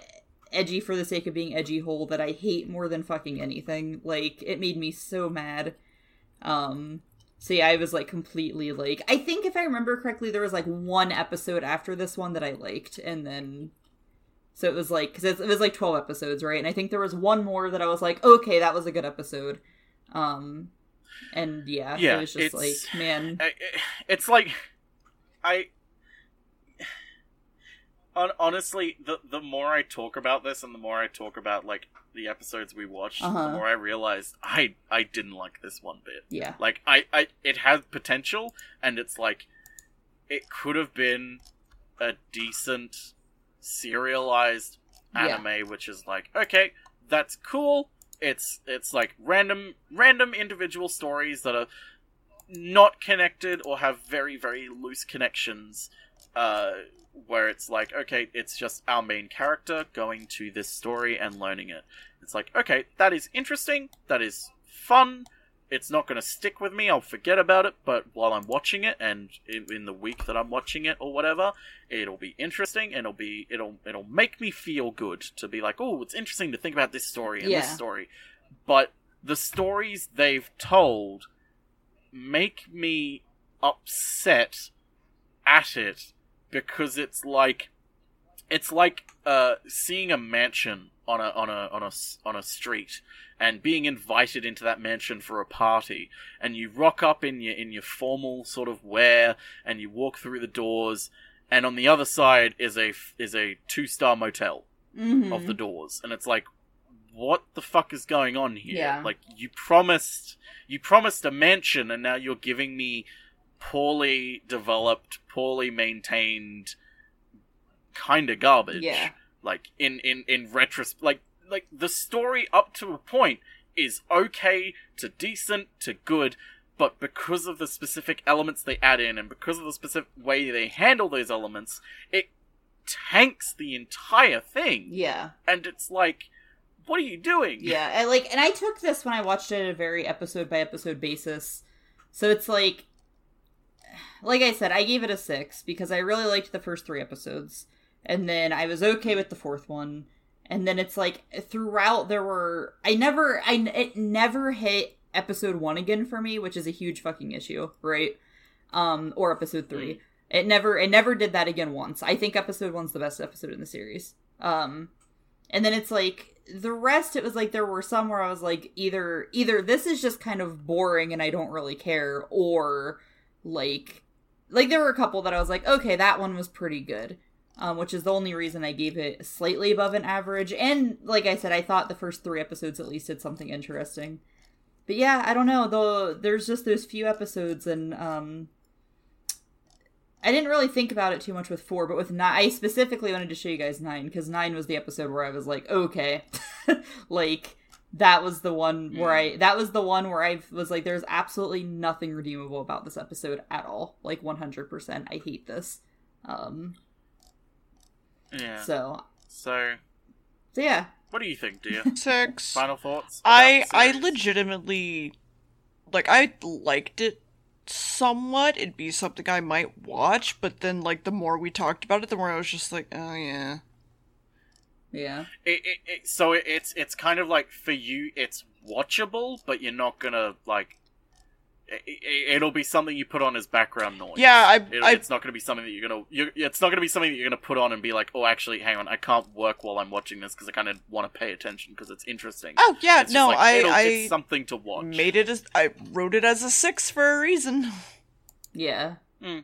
edgy for the sake of being edgy hole that I hate more than fucking anything. Like it made me so mad. Um so yeah, I was like completely like I think if I remember correctly there was like one episode after this one that I liked and then so it was like cuz it was like 12 episodes, right? And I think there was one more that I was like, "Okay, that was a good episode." Um and yeah, Yeah, it was just like, man, It's like I honestly, the the more I talk about this and the more I talk about like the episodes we watched, Uh-huh. the more I realized I I didn't like this one bit. yeah. Like I, I it has potential and it's like it could have been a decent serialized Yeah. anime which is like okay, that's cool. It's it's like random random individual stories that are not connected or have very very loose connections uh where it's like okay it's just our main character going to this story and learning it it's like okay that is interesting that is fun it's not going to stick with me i'll forget about it but while i'm watching it and in, in the week that i'm watching it or whatever it'll be interesting and it'll be it'll it'll make me feel good to be like oh it's interesting to think about this story and Yeah. this story but the stories they've told make me upset at it because it's like it's like uh seeing a mansion on a on a on a on a street and being invited into that mansion for a party and you rock up in your in your formal sort of wear and you walk through the doors and on the other side is a is a two star motel Mhm. of the doors and it's like what the fuck is going on here Yeah. like you promised you promised a mansion and now you're giving me poorly developed poorly maintained kind of garbage Yeah. like in in in retrospect, like like the story up to a point is okay to decent to good but because of the specific elements they add in and because of the specific way they handle those elements it tanks the entire thing Yeah. and it's like what are you doing Yeah, I like, and I took this when I watched it at a very episode by episode basis. So it's like, like I said, I gave it a six because I really liked the first three episodes, and then I was okay with the fourth one, and then it's like throughout there were I never I it never hit episode one again for me, which is a huge fucking issue, right? Um, or episode three. It never it never did that again once. I think episode one's the best episode in the series. Um, and then it's like the rest it was like there were some where i was like either either this is just kind of boring and i don't really care or like like there were a couple that i was like okay that one was pretty good um, which is the only reason i gave it slightly above an average. And like i said i thought the first three episodes at least did something interesting. But yeah i don't know though there's just those few episodes and um I didn't really think about it too much with four, but with nine, I specifically wanted to show you guys nine because nine was the episode where I was like, okay, like that was the one where I that was the one where I was like there's absolutely nothing redeemable about this episode at all. Like 100%. I hate this. Um Yeah. so So, so yeah. what do you think, Deer? Six. Final thoughts? I I legitimately like I liked it somewhat. It'd be something I might watch, but then like the more we talked about it, the more I was just like, oh yeah. Yeah. It, it, it, so it, it's it's kind of like for you, it's watchable, but you're not gonna like. It, it, it'll be something you put on as background noise. Yeah, I- I- it's not gonna be something that you're gonna. you it's not gonna be something that you're gonna put on and be like, oh, actually, hang on, I can't work while I'm watching this because I kind of want to pay attention because it's interesting. Oh yeah, It's just no, like, I it'll- I it's something to watch. made it as I wrote it as a six for a reason. Yeah. Hmm.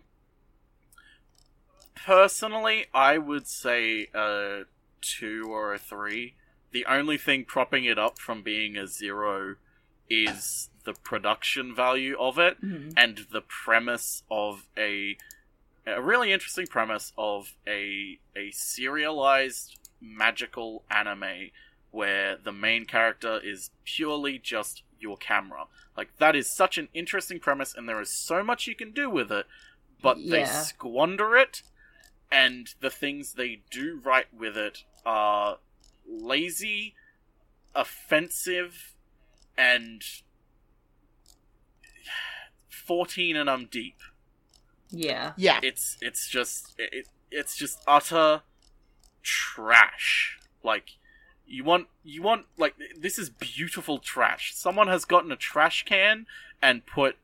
Personally, I would say a two or a three. The only thing propping it up from being a zero is the production value of it Mhm. and the premise of a a really interesting premise of a a serialized magical anime where the main character is purely just your camera. Like that is such an interesting premise and there is so much you can do with it, but they squander it and the things they do right with it are lazy, offensive, and 14 and I'm deep. Yeah. Yeah. It's it's just it, it's just utter trash. Like you want you want like this is beautiful trash. Someone has gotten a trash can and put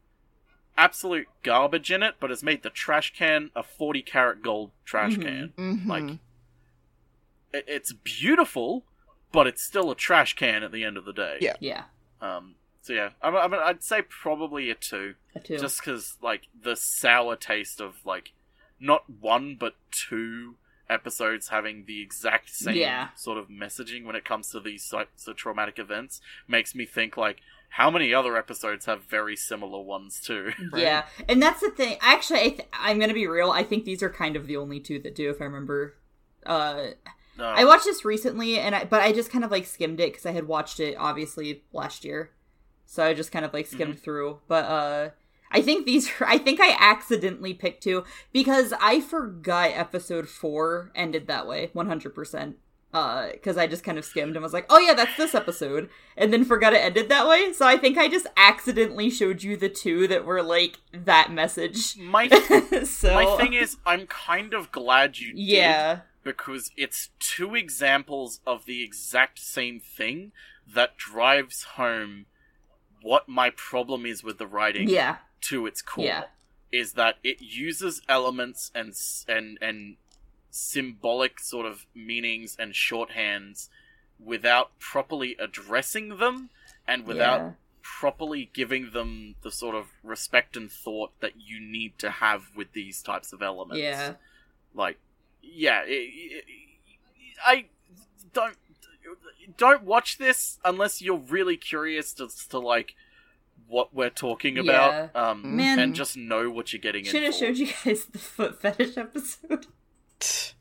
absolute garbage in it, but has made the trash can a 40 karat gold trash Mhm. can. Mhm. Like it, it's beautiful, but it's still a trash can at the end of the day. Yeah. Yeah. Um. So yeah, I mean, I mean I'd say probably a two, A two. just because like the sour taste of like not one but two episodes having the exact same Yeah. sort of messaging when it comes to these types of traumatic events makes me think like how many other episodes have very similar ones too. Yeah, and that's the thing. Actually, I th- I'm gonna be real. I think these are kind of the only two that do, if I remember. Uh, No. I watched this recently, and I but I just kind of like skimmed it because I had watched it obviously last year, so I just kind of like skimmed through. But uh, I think these. Are, I think I accidentally picked two because I forgot episode four ended that way, 100. percent uh because i just kind of skimmed and was like oh yeah that's this episode and then forgot it ended that way so i think i just accidentally showed you the two that were like that message my so my thing is I'm kind of glad you did yeah because it's two examples of the exact same thing that drives home what my problem is with the writing yeah to its core Yeah. is that it uses elements and and and symbolic sort of meanings and shorthands without properly addressing them and without Yeah. properly giving them the sort of respect and thought that you need to have with these types of elements yeah like yeah it, it, i don't don't watch this unless you're really curious as to like what we're talking about um Man. and just know what you're getting should in have for. showed you guys the foot fetish episode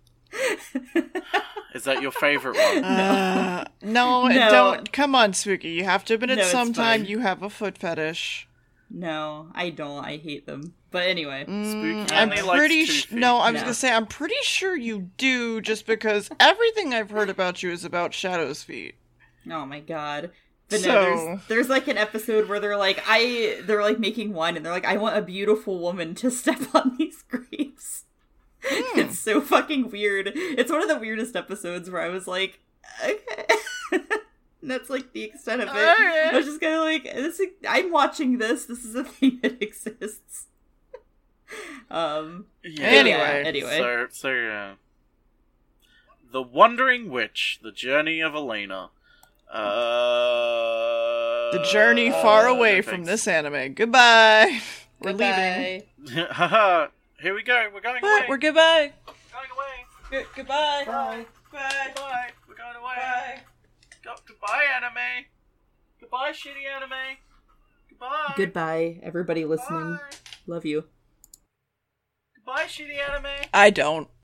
is that your favorite one Uh, no, No. don't. Come on, Spooky. You have to admit No, at it's some time you have a foot fetish. No i don't i hate them but anyway Mm, Spooky I'm only likes pretty two sh- no. I was No. gonna say I'm pretty sure you do, just because everything I've heard about you is about Shadow's feet. oh my god but no, So- there's, there's like an episode where they're like i they're like making wine and they're like i want a beautiful woman to step on these grapes Hmm. it's so fucking weird it's one of the weirdest episodes where i was like okay And that's like the extent of it Alright. i was just kind of like this is, i'm watching this this is a thing that exists um yeah. Anyway. anyway so so yeah the wandering witch the journey of elaina uh The journey far away from this anime. Goodbye. We're leaving. Goodbye. Haha, here we go we're going away What? We're goodbye. going away Good- goodbye. Bye. Bye. Bye. We're going away. Bye. Go- goodbye, anime. Goodbye, shitty anime. Goodbye. goodbye everybody listening Bye. love you Goodbye, shitty anime. I don't.